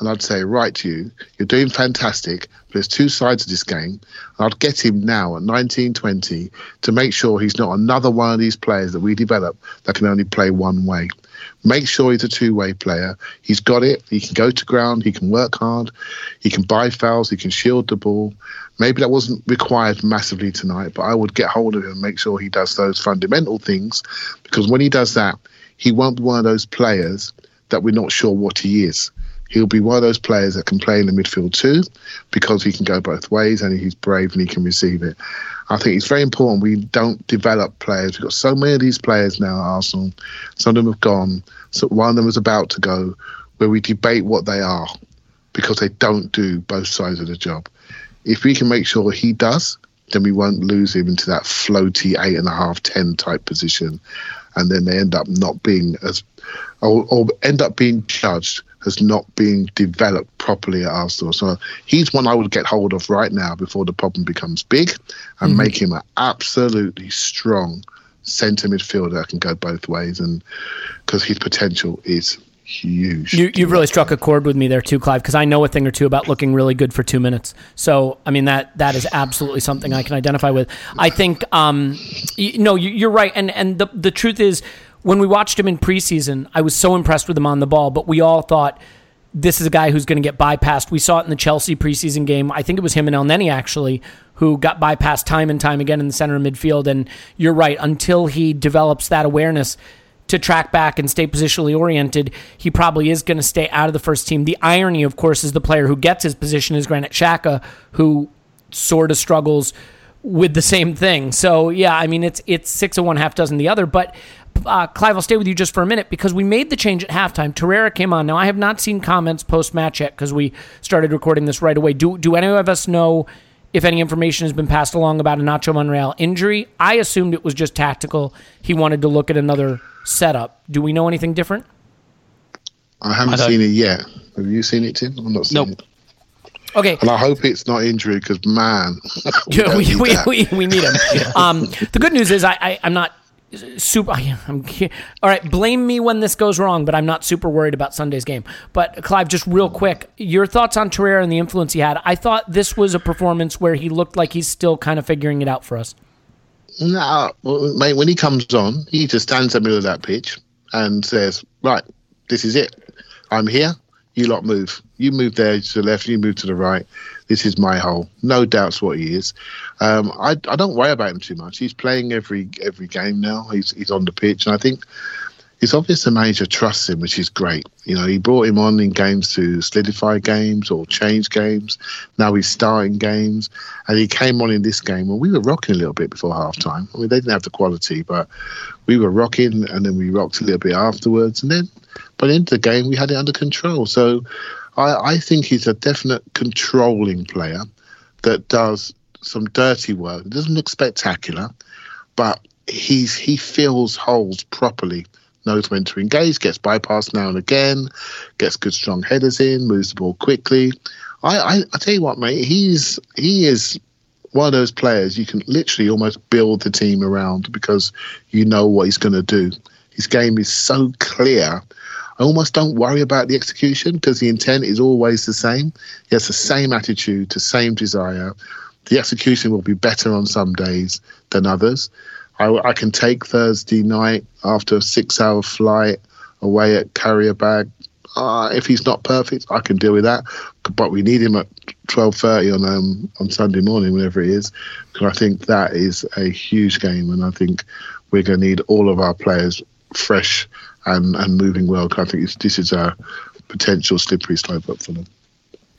and I'd say, right to you, you're doing fantastic, but there's two sides of this game. And I'd get him now at 19, 20 to make sure he's not another one of these players that we develop that can only play one way. Make sure he's a two-way player. He's got it. He can go to ground. He can work hard. He can buy fouls. He can shield the ball. Maybe that wasn't required massively tonight, but I would get hold of him and make sure he does those fundamental things because when he does that, he won't be one of those players that we're not sure what he is. He'll be one of those players that can play in the midfield too because he can go both ways and he's brave and he can receive it. I think it's very important we don't develop players. We've got so many of these players now at Arsenal. Some of them have gone. So one of them is about to go where we debate what they are because they don't do both sides of the job. If we can make sure he does, then we won't lose him into that floaty eight and a half, ten type position. And then they end up not being as, or, or end up being judged as not been developed properly at Arsenal. So he's one I would get hold of right now before the problem becomes big and make him an absolutely strong centre midfielder that can go both ways. And because his potential is huge. You, you've really struck a chord with me there too, Clive, because I know a thing or two about looking really good for two minutes. So, I mean that that is absolutely something I can identify with. I think, um, you, no, you, you're right, and and the the truth is, when we watched him in preseason, I was so impressed with him on the ball, but we all thought this is a guy who's going to get bypassed. We saw it in the Chelsea preseason game. I think it was him and El Neni actually who got bypassed time and time again in the center of midfield. And you're right, until he develops that awareness to track back and stay positionally oriented, he probably is going to stay out of the first team. The irony, of course, is the player who gets his position is Granit Xhaka, who sort of struggles with the same thing. So yeah, I mean it's it's six of one, half dozen the other. But uh, Clive, I'll stay with you just for a minute because we made the change at halftime. Torreira came on. Now I have not seen comments post match yet because we started recording this right away. Do do any of us know? If any information has been passed along about a Nacho Monreal injury, I assumed it was just tactical. He wanted to look at another setup. Do we know anything different? I haven't I seen it yet. Have you seen it, Tim? I'm not seeing Nope. it. Okay, And I hope it's not injury because, man, we Yeah, we, need we, we, we need him. Um, the good news is I, I I'm not super. I'm all right. Blame me when this goes wrong, but I'm not super worried about Sunday's game. But Clive, just real quick, your thoughts on Torreira and the influence he had. I thought this was a performance where he looked like he's still kind of figuring it out for us. No, mate, when he comes on, he just stands in the middle of that pitch and says, Right, this is it. I'm here. You lot move. You move there to the left, you move to the right. This is my hole. No doubts what he is. Um, I, I don't worry about him too much. He's playing every every game now. He's he's on the pitch, and I think it's obvious the manager trusts him, which is great. You know, he brought him on in games to solidify games or change games. Now he's starting games, and he came on in this game. And we were rocking a little bit before halftime. I mean, they didn't have the quality, but we were rocking, and then we rocked a little bit afterwards. And then by the end of the game, we had it under control. So I, I think he's a definite controlling player that does some dirty work. It doesn't look spectacular, but he's he fills holes properly. Knows when to engage, gets bypassed now and again, gets good strong headers in, moves the ball quickly. I, I, I tell you what, mate, he's he is one of those players you can literally almost build the team around because you know what he's going to do. His game is so clear. I almost don't worry about the execution because the intent is always the same. He has the same attitude, the same desire. The execution will be better on some days than others. I, I can take Thursday night after a six-hour flight away at carrier bag. Uh, if he's not perfect, I can deal with that. But we need him at twelve thirty on um, on Sunday morning, whenever it is, because I think that is a huge game, and I think we're going to need all of our players fresh and, and moving well. I think this is a potential slippery slope up for them.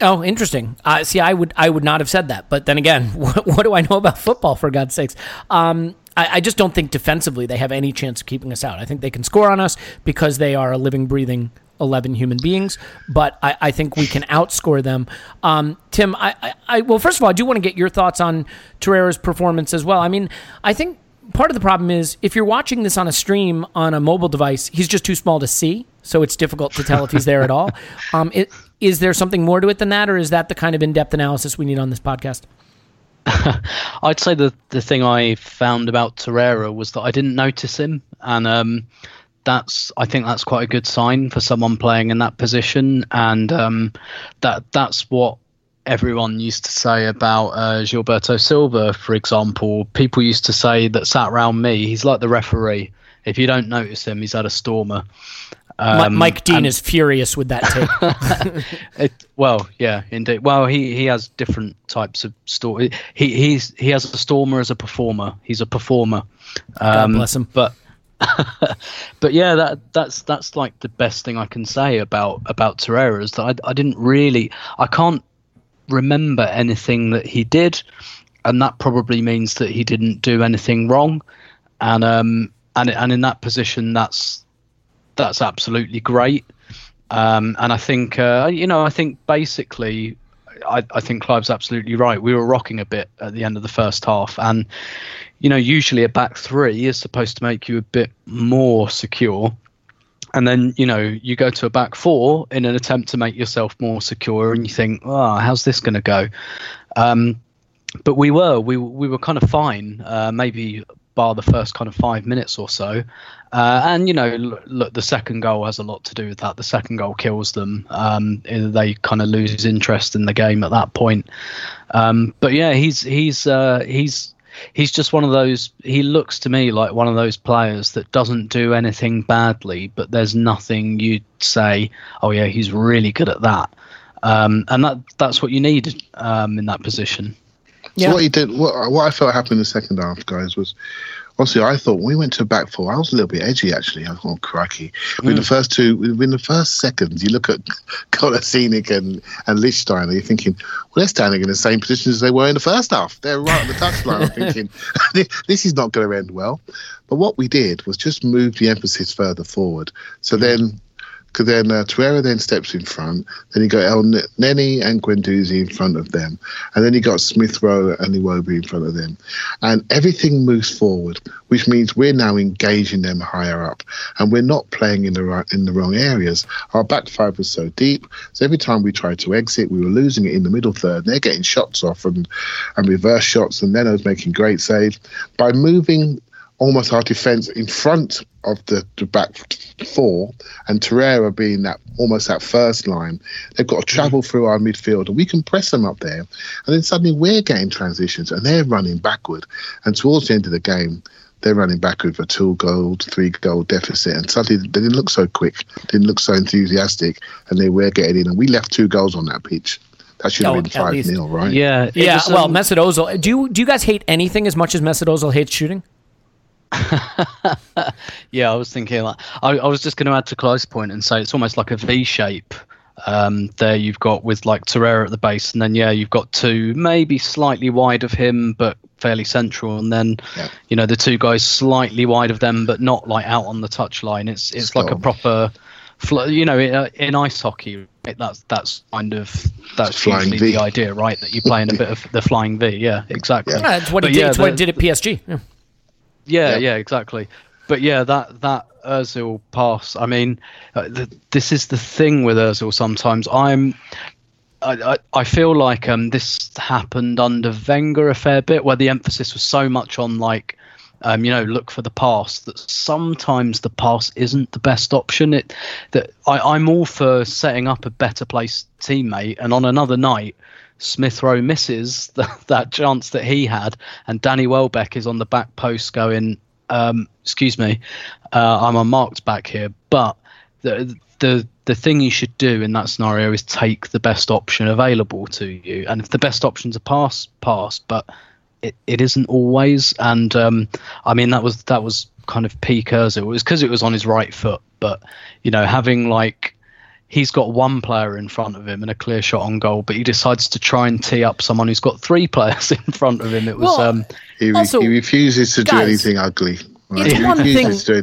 Oh, interesting. Uh, see, I would I would not have said that, but then again, what, what do I know about football? For God's sakes, um, I, I just don't think defensively they have any chance of keeping us out. I think they can score on us because they are a living, breathing eleven human beings, but I, I think we can outscore them. Um, Tim, I, I, I well, first of all, I do want to get your thoughts on Torreira's performance as well. I mean, I think part of the problem is if you're watching this on a stream on a mobile device, he's just too small to see, so it's difficult to tell if he's there at all. Um, it, is there something more to it than that, or is that the kind of in-depth analysis we need on this podcast? I'd say the the thing I found about Torreira was that I didn't notice him, and um, that's I think that's quite a good sign for someone playing in that position, and um, that that's what everyone used to say about uh, Gilberto Silva, for example. People used to say that sat around me, he's like the referee. If you don't notice him, he's had a stormer. Um, Mike Dean and- is furious with that take. It, well, yeah, indeed. Well, he, he has different types of story. He he's he has a stormer as a performer. He's a performer. Um, bless him. But but yeah, that that's that's like the best thing I can say about about Torreira is that I I didn't really I can't remember anything that he did, and that probably means that he didn't do anything wrong, and um and and in that position that's that's absolutely great. Um, and I think, uh, you know, I think basically, I, I think Clive's absolutely right. We were rocking a bit at the end of the first half, and you know, usually a back three is supposed to make you a bit more secure. And then, you know, you go to a back four in an attempt to make yourself more secure, and you think, oh, how's this going to go? Um, but we were, we we were kind of fine. Uh, maybe bar the first kind of five minutes or so. Uh, and you know, look, look, the second goal has a lot to do with that. The second goal kills them. Um, they kind of lose interest in the game at that point. Um, but yeah, he's he's uh, he's he's just one of those. He looks to me like one of those players that doesn't do anything badly, but there's nothing you'd say, oh yeah, he's really good at that. Um, and that that's what you need um, in that position. Yeah. So what he did, what, what I felt happened in the second half, guys, was obviously I thought when we went to back four, I was a little bit edgy actually. I thought, oh, crikey. Within the mm. first two, within the first seconds, you look at Kolasinac and, and Lichtsteiner, you're thinking, well, they're standing in the same position as they were in the first half. They're right on the touchline. I'm thinking, this is not going to end well. But what we did was just move the emphasis further forward. So then because then uh, Torreira then steps in front. Then you got El Neni and Guendouzi in front of them, and then you got Smith Rowe and Iwobi in front of them, and everything moves forward, which means we're now engaging them higher up, and we're not playing in the right in the wrong areas. Our back five was so deep, so every time we tried to exit, we were losing it in the middle third. They're getting shots off and and reverse shots, and Leno's making great saves by moving almost our defence in front of the, the back four, and Torreira being that almost that first line, they've got to travel through our midfield, and we can press them up there. And then suddenly we're getting transitions, and they're running backward. And towards the end of the game, they're running backward for two goal, three goal deficit, and suddenly they didn't look so quick, didn't look so enthusiastic, and they were getting in, and we left two goals on that pitch. That should have Oh, been at five least. 0 right? Yeah, it yeah, was, well, um, Mesut Ozil. Do you do you guys hate anything as much as Mesut Ozil hates shooting? Yeah, I was thinking that. I, I was just going to add to Clive's point and say it's almost like a V shape. Um, there you've got with like Torreira at the base, and then yeah, you've got two maybe slightly wide of him, but fairly central, and then Yeah. you know the two guys slightly wide of them, but not like out on the touchline. It's it's like a proper, fl- you know, in, uh, in ice hockey, right, that's that's kind of that's Flying usually V. the idea, right? That you play in a bit of the flying V. Yeah, exactly. Yeah. Yeah, it's what But it did. yeah, it's what it the- did at PSG. Yeah. Yeah, Yeah. yeah, exactly. But yeah, that that Özil pass. I mean, uh, th- this is the thing with Özil. Sometimes I'm. I, I, I feel like um, this happened under Wenger a fair bit, where the emphasis was so much on like, um, you know, look for the pass that sometimes the pass isn't the best option. It that I, I'm all for setting up a better place teammate, and on another night, Smith Rowe misses the, that chance that he had, and Danny Welbeck is on the back post going, um, "Excuse me, uh, I'm unmarked back here." But the the the thing you should do in that scenario is take the best option available to you, and if the best option's a pass, pass. But it, it isn't always, and um, I mean that was that was kind of peak Özil. It was because it was on his right foot, but you know having like he's got one player in front of him and a clear shot on goal, but he decides to try and tee up someone who's got three players in front of him. It was Well, um, He, re- Also, he refuses to do anything ugly. Right? It's one thing. to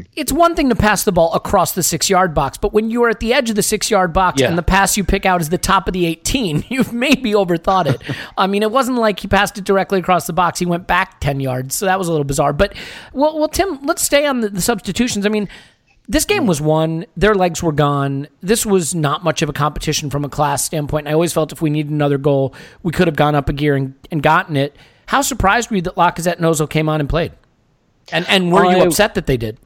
it- It's one thing to pass the ball across the six yard box, but when you are at the edge of the six yard box Yeah. and the pass you pick out is the top of the 18, you've maybe overthought it. I mean, it wasn't like he passed it directly across the box. He went back 10 yards, so that was a little bizarre. But, well, well Tim, let's stay on the, the substitutions. I mean, this game was won. Their legs were gone. This was not much of a competition from a class standpoint. I always felt if we needed another goal, we could have gone up a gear and, and gotten it. How surprised were you that Lacazette and Ozil came on and played? And and were you upset that they did?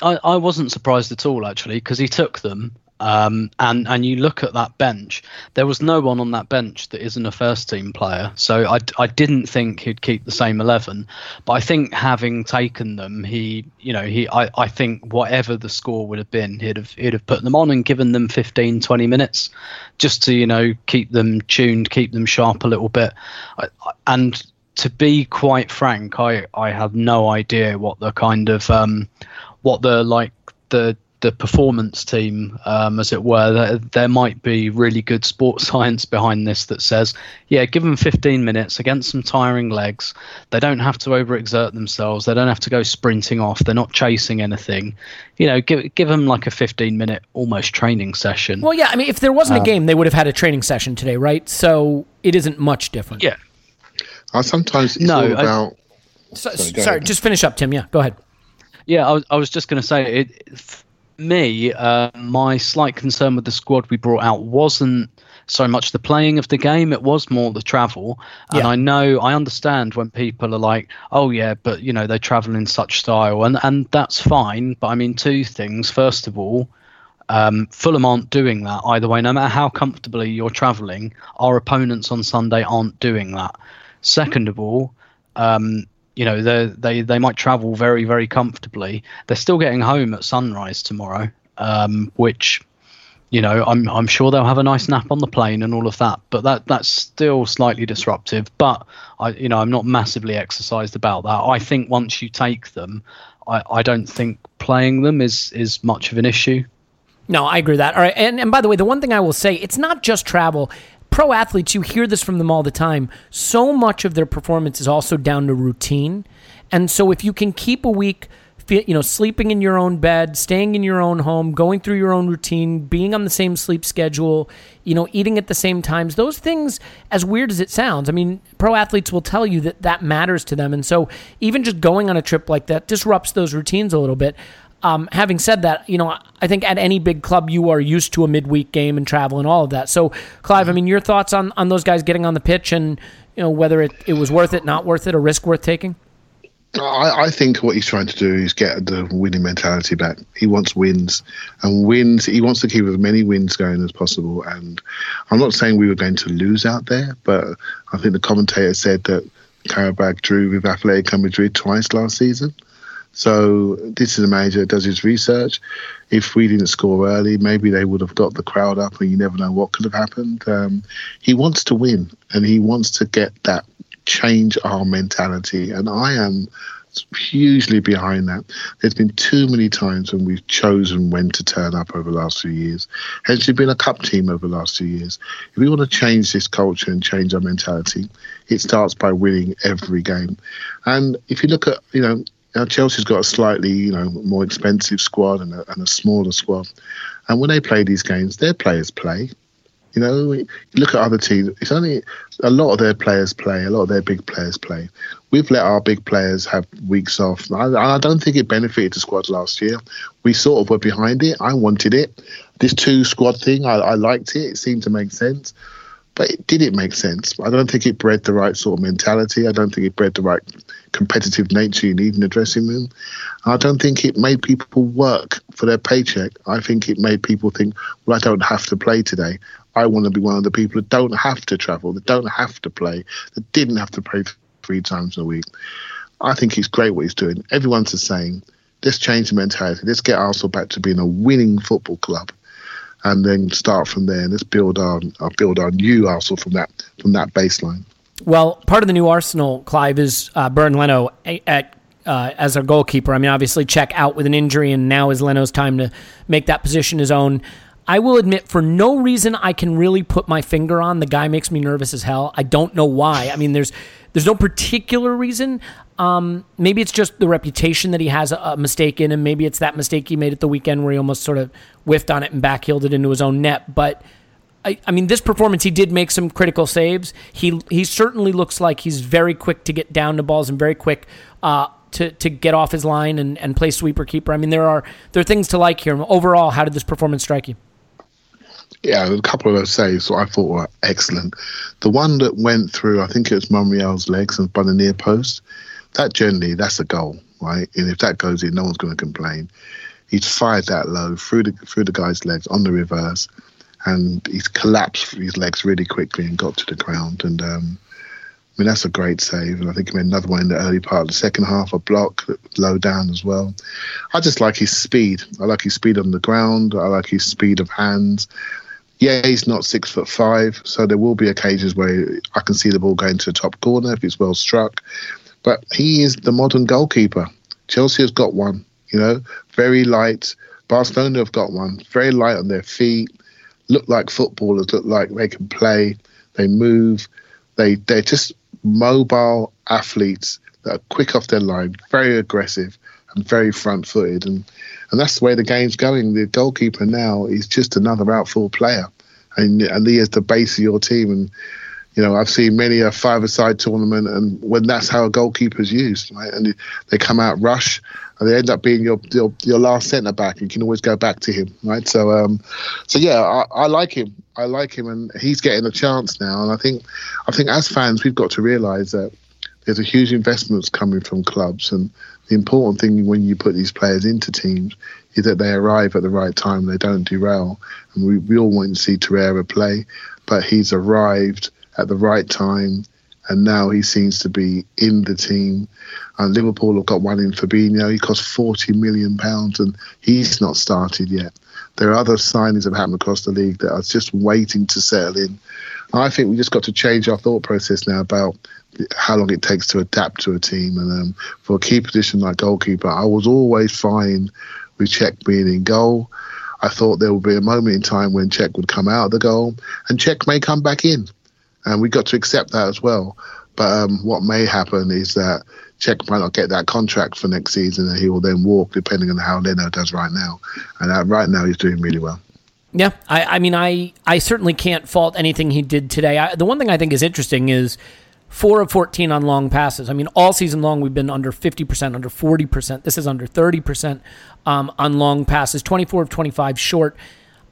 I, I wasn't surprised at all actually because he took them. Um, and and you look at that bench, there was no one on that bench that isn't a first team player. So I, I didn't think he'd keep the same eleven, but I think having taken them, he you know he I, I think whatever the score would have been, he'd have he'd have put them on and given them 15, 20 minutes, just to you know keep them tuned, keep them sharp a little bit, I, I- and to be quite frank, I I have no idea what the kind of um, what the like the the performance team, um, as it were, there, there might be really good sports science behind this that says, yeah, give them 15 minutes against some tiring legs. They don't have to overexert themselves. They don't have to go sprinting off. They're not chasing anything. You know, give give them like a 15 minute almost training session. Well, yeah. I mean, if there wasn't a game, they would have had a training session today, right? So it isn't much different. yeah, Uh, sometimes it's No, all I- So, Sorry, sorry, just finish up, Tim. Yeah, go ahead. Yeah, I was, I was just going to say it. Me, uh, my slight concern with the squad we brought out wasn't so much the playing of the game; it was more the travel. And Yeah. I know, I understand when people are like, "Oh yeah, but you know they travel in such style," and and that's fine. But I mean, two things. First of all, um, Fulham aren't doing that either way. No matter how comfortably you're travelling, our opponents on Sunday aren't doing that. Second of all, um, you know they they they might travel very very comfortably. They're still getting home at sunrise tomorrow, um, which you know I'm I'm sure they'll have a nice nap on the plane and all of that. But that that's still slightly disruptive. But I you know I'm not massively exercised about that. I think once you take them, I, I don't think playing them is is much of an issue. No, I agree with that. All right, and and by the way, the one thing I will say, it's not just travel. Pro athletes, you hear this from them all the time. So much of their performance is also down to routine, and so if you can keep a week, you know, sleeping in your own bed, staying in your own home, going through your own routine, being on the same sleep schedule, you know, eating at the same times, those things, as weird as it sounds, I mean, pro athletes will tell you that that matters to them, and so even just going on a trip like that disrupts those routines a little bit. Um, having said that, you know, I think at any big club you are used to a midweek game and travel and all of that. So, Clive, I mean, your thoughts on, on those guys getting on the pitch and you know whether it, it was worth it, not worth it, a risk worth taking? I, I think what he's trying to do is get the winning mentality back. He wants wins, and wins. He wants to keep as many wins going as possible. And I'm not saying we were going to lose out there, but I think the commentator said that Qarabag drew with Atletico Madrid twice last season. So this is a manager that does his research. If we didn't score early, maybe they would have got the crowd up, and you never know what could have happened. Um, he wants to win, and he wants to get that change our mentality, and I am hugely behind that. There's been too many times when we've chosen when to turn up over the last few years. Hence, we've been a cup team over the last few years. If we want to change this culture and change our mentality, it starts by winning every game. And if you look at, you know, now Chelsea's got a slightly, you know, more expensive squad and a, and a smaller squad. And when they play these games, their players play. You know, look at other teams. It's only a lot of their players play. A lot of their big players play. We've let our big players have weeks off. I, I don't think it benefited the squad last year. We sort of were behind it. I wanted it. This two squad thing, I, I liked it. It seemed to make sense. But it, did it make sense? I don't think it bred the right sort of mentality. I don't think it bred the right competitive nature you need in the dressing room. I don't think it made people work for their paycheck. I think it made people think, well, I don't have to play today. I want to be one of the people that don't have to travel, that don't have to play, that didn't have to play three times a week. I think he's great what he's doing. Everyone's the same. Let's change the mentality. Let's get Arsenal back to being a winning football club, and then start from there. Let's build our build our new Arsenal from that from that baseline. Well, part of the new Arsenal, Clive, is uh, Bernd Leno at uh, as our goalkeeper. I mean, obviously, Cech out with an injury, and now is Leno's time to make that position his own. I will admit, for no reason I can really put my finger on, the guy makes me nervous as hell. I don't know why. I mean, there's there's no particular reason. Um, maybe it's just the reputation that he has a, a, mistake in, and maybe it's that mistake he made at the weekend where he almost sort of whiffed on it and backheeled it into his own net. But I, I mean, this performance, he did make some critical saves. He he certainly looks like he's very quick to get down to balls and very quick uh, to to get off his line and, and play sweeper keeper. I mean, there are there are things to like here. Overall, how did this performance strike you? Yeah, a couple of those saves I thought were excellent. The one that went through, I think it was Monreal's legs and by the near post. That generally, that's a goal, right? And if that goes in, no one's going to complain. He's fired that low through the through the guy's legs on the reverse, and he's collapsed his legs really quickly and got to the ground. And um, I mean, that's a great save. And I think he made another one in the early part of the second half, a block low down as well. I just like his speed. I like his speed on the ground. I like his speed of hands. Yeah, he's not six foot five, so there will be occasions where I can see the ball going to the top corner if it's well struck. But he is the modern goalkeeper. Chelsea has got one, you know, very light. Barcelona have got one, very light on their feet, look like footballers, look like they can play, they move, they they're just mobile athletes that are quick off their line, very aggressive and very front footed. And, and that's the way the game's going. The goalkeeper now is just another outfield player. And, and he is the base of your team. And, you know, I've seen many a five-a-side tournament, and when that's how a goalkeeper's used, right? And they come out rush, and they end up being your your, your last centre back. and You can always go back to him, right? So, um, so yeah, I, I like him. I like him, and he's getting a chance now. And I think, I think as fans, we've got to realise that there's a huge investment coming from clubs, and the important thing when you put these players into teams is that they arrive at the right time. They don't derail, and we, we all want to see Torreira play, but he's arrived at the right time, and now he seems to be in the team. And Liverpool have got one in Fabinho. He cost forty million pounds, and he's not started yet. There are other signings that have happened across the league that are just waiting to settle in. I think we just got to change our thought process now about how long it takes to adapt to a team. And um, for a key position like goalkeeper, I was always fine with Cech being in goal. I thought there would be a moment in time when Cech would come out of the goal, and Cech may come back in, and we got to accept that as well. But um, what may happen is that Cech might not get that contract for next season, and he will then walk, depending on how Leno does right now. And uh, right now, he's doing really well. Yeah, I, I mean, I, I certainly can't fault anything he did today. I, the one thing I think is interesting is four of 14 on long passes. I mean, all season long, we've been under 50%, under 40%. This is under 30% um, on long passes, 24 of 25 short.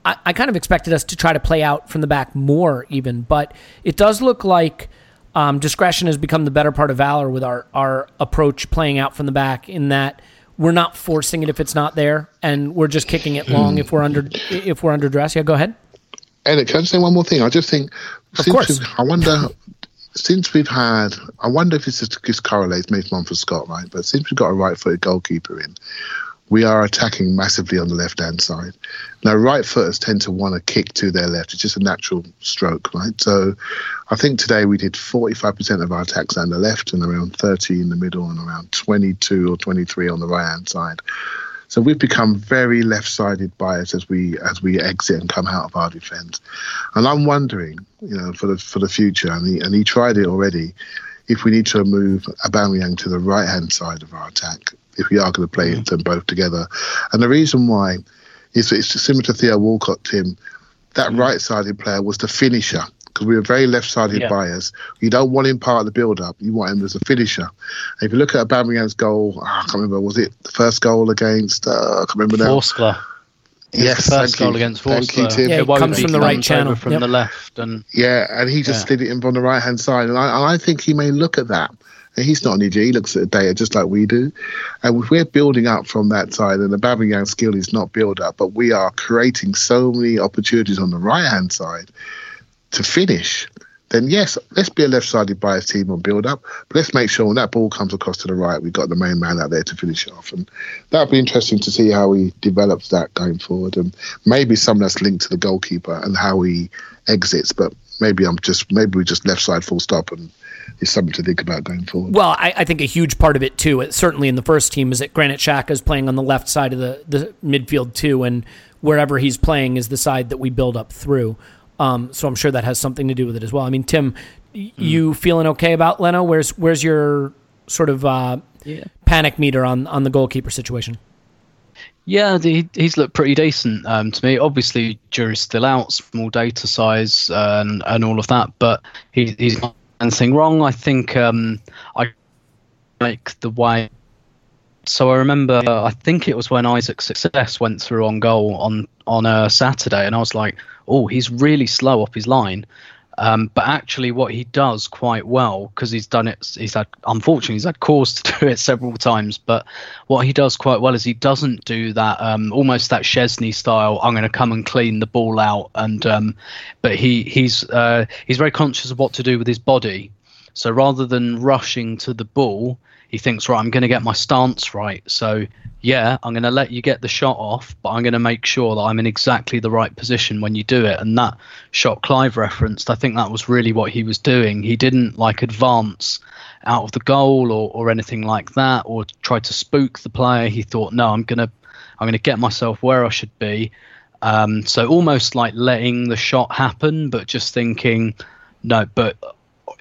I, I kind of expected us to try to play out from the back more, even, but it does look like um, discretion has become the better part of valor with our, our approach playing out from the back, in that we're not forcing it if it's not there, and we're just kicking it long if we're under if we're under dress. Yeah, go ahead. Eric, can I say one more thing? I just think, of course. I wonder since we've had, I wonder if this, this correlates maybe one for Scott, right? But since we've got a right-footed goalkeeper in, we are attacking massively on the left-hand side. Now, right-footers tend to want to kick to their left. It's just a natural stroke, right? So, I think today we did 45% of our attacks on the left, and around 30 in the middle, and around 22 or 23 on the right-hand side. So we've become very left-sided biased as we as we exit and come out of our defence. And I'm wondering, you know, for the for the future, and he and he tried it already. If we need to move Aubameyang to the right-hand side of our attack, if we are going to play mm. them both together, and the reason why is it's similar to Theo Walcott, Tim. that right-sided player was the finisher because we were very left-sided Yeah. bias. You don't want him part of the build-up. You want him as a finisher. And if you look at Aubameyang's goal, ah, I can't remember. Was it the first goal against? Uh, I can't remember now. Vorskla. Yes, the first goal you. against Thank you, Tim. Yeah, he Iwobi comes from the right channel. from Yep. the left, and Yeah, and he just Yeah. slid it in from the right hand side. And I, I think he may look at that. He's not an idiot. He looks at the data just like we do. And if we're building up from that side, and the Babingang skill is not built up, but we are creating so many opportunities on the right hand side to finish, then yes, let's be a left sided bias team on build up. But let's make sure when that ball comes across to the right, we've got the main man out there to finish off. And that'd be interesting to see how he develops that going forward. And maybe some that's linked to the goalkeeper and how he exits. But maybe I'm just maybe we just left side full stop and it's something to think about going forward. Well, I, I think a huge part of it too, it- certainly in the first team, is that Granit Xhaka is playing on the left side of the, the midfield too, and wherever he's playing is the side that we build up through. Um, so I'm sure that has something to do with it as well. I mean, Tim, y- you feeling okay about Leno? Where's where's your sort of uh, panic meter on on the goalkeeper situation? Yeah, the, he's looked pretty decent um, to me. Obviously, jury's still out, small data size and and all of that, but he, he's not anything wrong. I think um, I like the way. So I remember, I think it was when Isaac Success went through on goal on on a Saturday, and I was like, oh, he's really slow off his line. Um, but actually, what he does quite well, because he's done it, he's had, unfortunately, he's had cause to do it several times. But what he does quite well is he doesn't do that, um, almost that Szczesny style. I'm going to come and clean the ball out, and um, but he he's uh, he's very conscious of what to do with his body. So rather than rushing to the ball, he thinks, right, I'm going to get my stance right. So, yeah, I'm going to let you get the shot off, but I'm going to make sure that I'm in exactly the right position when you do it. And that shot Clive referenced, I think that was really what he was doing. He didn't like advance out of the goal or, or anything like that or try to spook the player. He thought, no, I'm going to I'm going to get myself where I should be. Um, so almost like letting the shot happen, but just thinking, no, but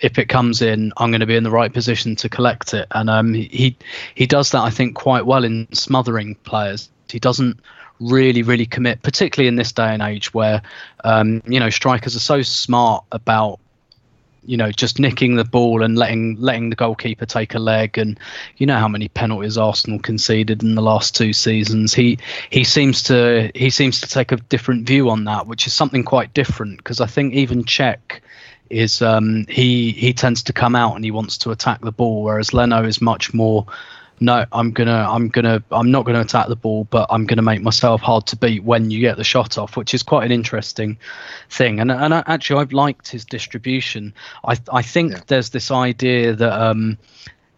if it comes in, I'm going to be in the right position to collect it. And um, he he does that, I think, quite well in smothering players. He doesn't really, really commit, particularly in this day and age where um, you know strikers are so smart about you know just nicking the ball and letting letting the goalkeeper take a leg and you know how many penalties Arsenal conceded in the last two seasons he he seems to he seems to take a different view on that which is something quite different because I think even Cech is um, he he tends to come out and he wants to attack the ball whereas Leno is much more no i'm gonna i'm gonna i'm not gonna attack the ball but i'm gonna make myself hard to beat when you get the shot off which is quite an interesting thing and and I- actually i've liked his distribution i i think Yeah. there's this idea that um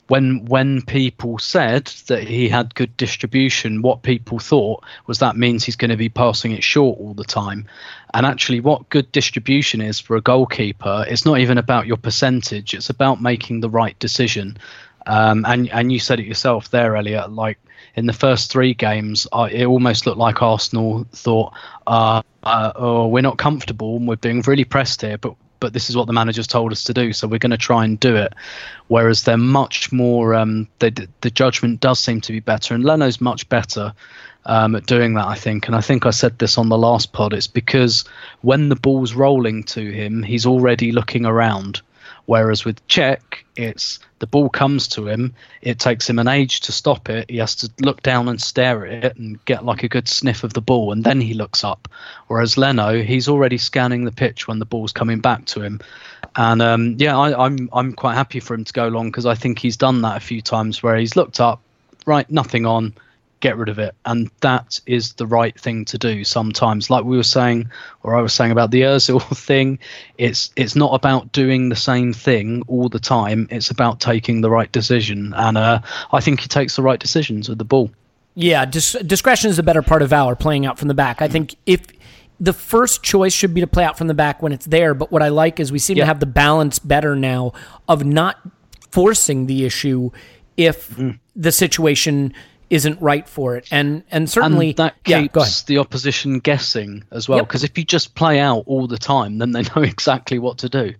when when people said that he had good distribution, what people thought was that means he's going to be passing it short all the time. And actually, what good distribution is for a goalkeeper, it's not even about your percentage; it's about making the right decision. Um, and and you said it yourself there, Elliot. Like in the first three games, it almost looked like Arsenal thought, uh, uh, "Oh, we're not comfortable and we're being really pressed here, but." But this is what the manager's told us to do, so we're going to try and do it. Whereas they're much more, um, the the judgment does seem to be better, and Leno's much better um, at doing that, I think. And I think I said this on the last pod. It's because when the ball's rolling to him, he's already looking around. Whereas with Cech, it's the ball comes to him, it takes him an age to stop it. He has to look down and stare at it and get like a good sniff of the ball, and then he looks up. Whereas Leno, he's already scanning the pitch when the ball's coming back to him. And um, yeah, I, I'm I'm quite happy for him to go long because I think he's done that a few times where he's looked up, right, nothing on, get rid of it, and that is the right thing to do. Sometimes, like we were saying, or I was saying about the Özil thing, it's it's not about doing the same thing all the time. It's about taking the right decision, and uh, I think he takes the right decisions with the ball. Yeah, dis- discretion is the better part of valor. Playing out from the back, I think if the first choice should be to play out from the back when it's there. But what I like is we seem Yeah. to have the balance better now of not forcing the issue if Mm. the situation isn't right for it. And and certainly, and that yeah, go ahead. keeps the opposition guessing as well. Yep. Because if you just play out all the time, then they know exactly what to do.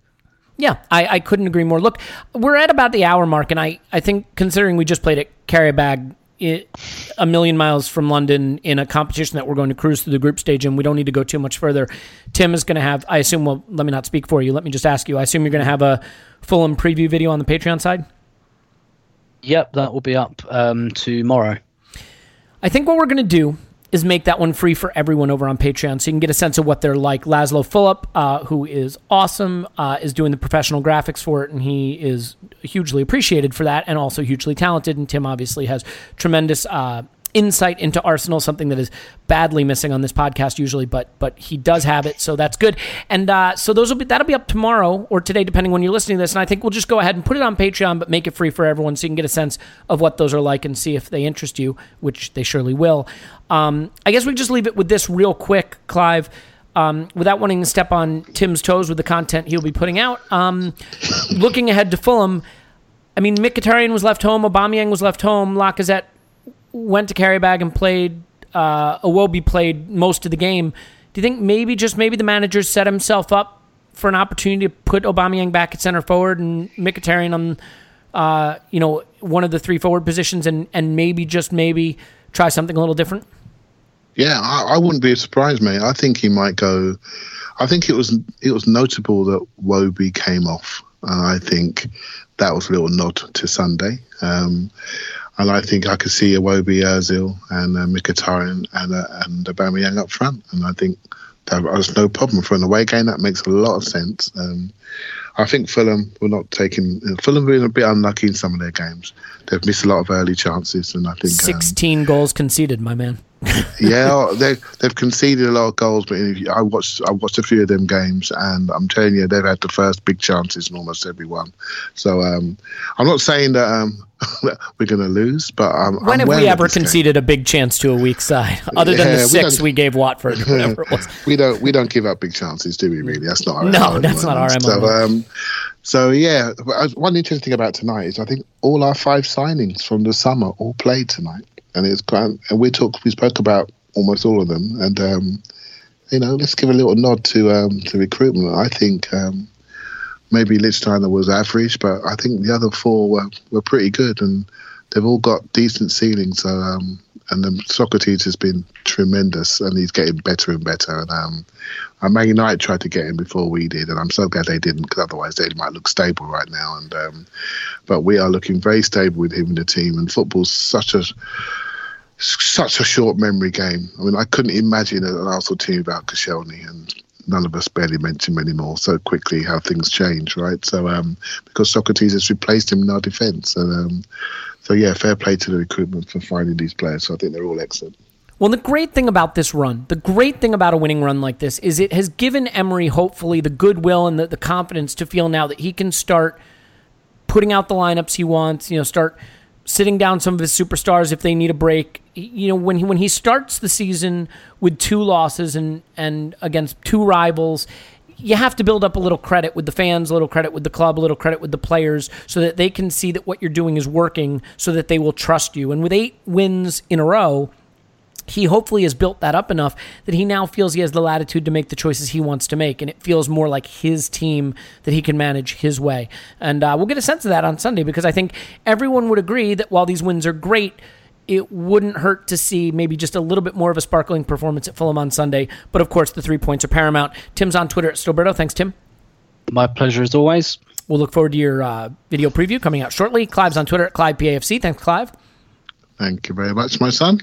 Yeah, I, I couldn't agree more. Look, we're at about the hour mark, and I, I think considering we just played at Qarabag a million miles from London in a competition that we're going to cruise through the group stage and We don't need to go too much further. Tim is going to have, I assume, well, let me not speak for you. Let me just ask you. I assume you're going to have a Fulham preview video on the Patreon side? Yep, that will be up um, tomorrow. I think what we're going to do is make that one free for everyone over on Patreon so you can get a sense of what they're like. Laszlo Phillip, uh, who is awesome, uh, is doing the professional graphics for it, and he is hugely appreciated for that and also hugely talented. And Tim obviously has tremendous. Uh, insight into Arsenal, something that is badly missing on this podcast usually, but but he does have it, so that's good. And uh, so those will be that'll be up tomorrow or today, depending when you're listening to this. And I think we'll just go ahead and put it on Patreon, but make it free for everyone, so you can get a sense of what those are like and see if they interest you, which they surely will. Um, I guess we just leave it with this real quick, Clive. Um, without wanting to step on Tim's toes with the content he'll be putting out, um, looking ahead to Fulham, I mean, Mkhitaryan was left home, Aubameyang was left home, Lacazette went to Qarabag and played. Uh, Iwobi played most of the game. Do you think maybe just maybe the manager set himself up for an opportunity to put Aubameyang back at center forward and Mkhitaryan on, uh, you know, one of the three forward positions, and and maybe just maybe try something a little different? Yeah, I, I wouldn't be surprised, mate. I think he might go. I think it was it was notable that Wobie came off. Uh, I think that was a little nod to Sunday. Um, and I think I could see Iwobi, Ozil, and uh, Mkhitaryan and uh, and Aubameyang up front, and I think that was no problem for an away game. That makes a lot of sense. Um, I think Fulham were not taking. Fulham have been a bit unlucky in some of their games. They've missed a lot of early chances, and I think um, 16 goals conceded, my man. Yeah, they they've conceded a lot of goals, but if you- I watched I watched a few of them games, and I'm telling you, they've had the first big chances in almost every one. So um, I'm not saying that um, we're going to lose, but um, When I'm have we ever this game. conceded a big chance to a weak side, other than Yeah, the six we gave Watford, whatever it was? we don't we don't give up big chances, do we? Really, that's not our No, our that's not our So, MO. um, so yeah, uh, one interesting thing about tonight is I think all our five signings from the summer all played tonight, and it's quite, and we talked we spoke about almost all of them, and um, you know, let's give a little nod to um, to recruitment. I think. Um, Maybe Lichtsteiner was average, but I think the other four were, were pretty good, and they've all got decent ceilings. So, um, and then Sokratis has been tremendous, and he's getting better and better. And um, and Man United tried to get him before we did, and I'm so glad they didn't, because otherwise they might look stable right now. And um, but we are looking very stable with him in the team, and football's such a such a short memory game. I mean, I couldn't imagine an Arsenal team without Koscielny, and none of us barely mention him anymore. So quickly, how things change, right? So um, because Sokratis has replaced him in our defence, and um, so yeah, fair play to the recruitment for finding these players. So I think they're all excellent. Well, the great thing about this run, the great thing about a winning run like this, is it has given Emery hopefully the goodwill and the, the confidence to feel now that he can start putting out the lineups he wants. You know, start sitting down some of his superstars if they need a break. You know, when he when he starts the season with two losses and and against two rivals. You have to build up a little credit with the fans, a little credit with the club, a little credit with the players, so that they can see that what you're doing is working, so that they will trust you. And with eight wins in a row, he hopefully has built that up enough that he now feels he has the latitude to make the choices he wants to make, and it feels more like his team that he can manage his way. And uh, we'll get a sense of that on Sunday because I think everyone would agree that while these wins are great, it wouldn't hurt to see maybe just a little bit more of a sparkling performance at Fulham on Sunday. But of course, the three points are paramount. Tim's on Twitter at Stillberto. Thanks, Tim. My pleasure as always. We'll look forward to your uh, video preview coming out shortly. Clive's on Twitter at ClivePAFC. Thanks, Clive. Thank you very much, my son.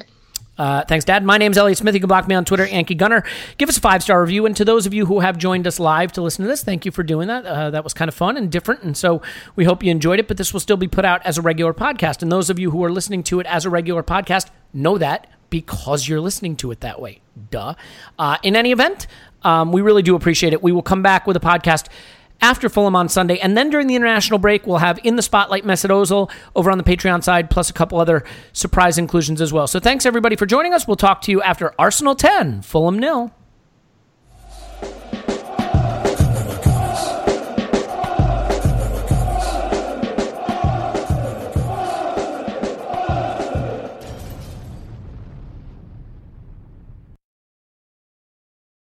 Uh, thanks, Dad. My name's Elliot Smith. You can block me on Twitter, Yankee Gunner. Give us a five star review. And to those of you who have joined us live to listen to this, thank you for doing that. Uh, that was kind of fun and different. And so we hope you enjoyed it. But this will still be put out as a regular podcast. And those of you who are listening to it as a regular podcast know that because you're listening to it that way. Duh. Uh, in any event, um, we really do appreciate it. We will come back with a podcast after Fulham on Sunday. And then during the international break, we'll have In the Spotlight Mesut Ozil over on the Patreon side, plus a couple other surprise inclusions as well. So thanks everybody for joining us. We'll talk to you after Arsenal 10, Fulham nil.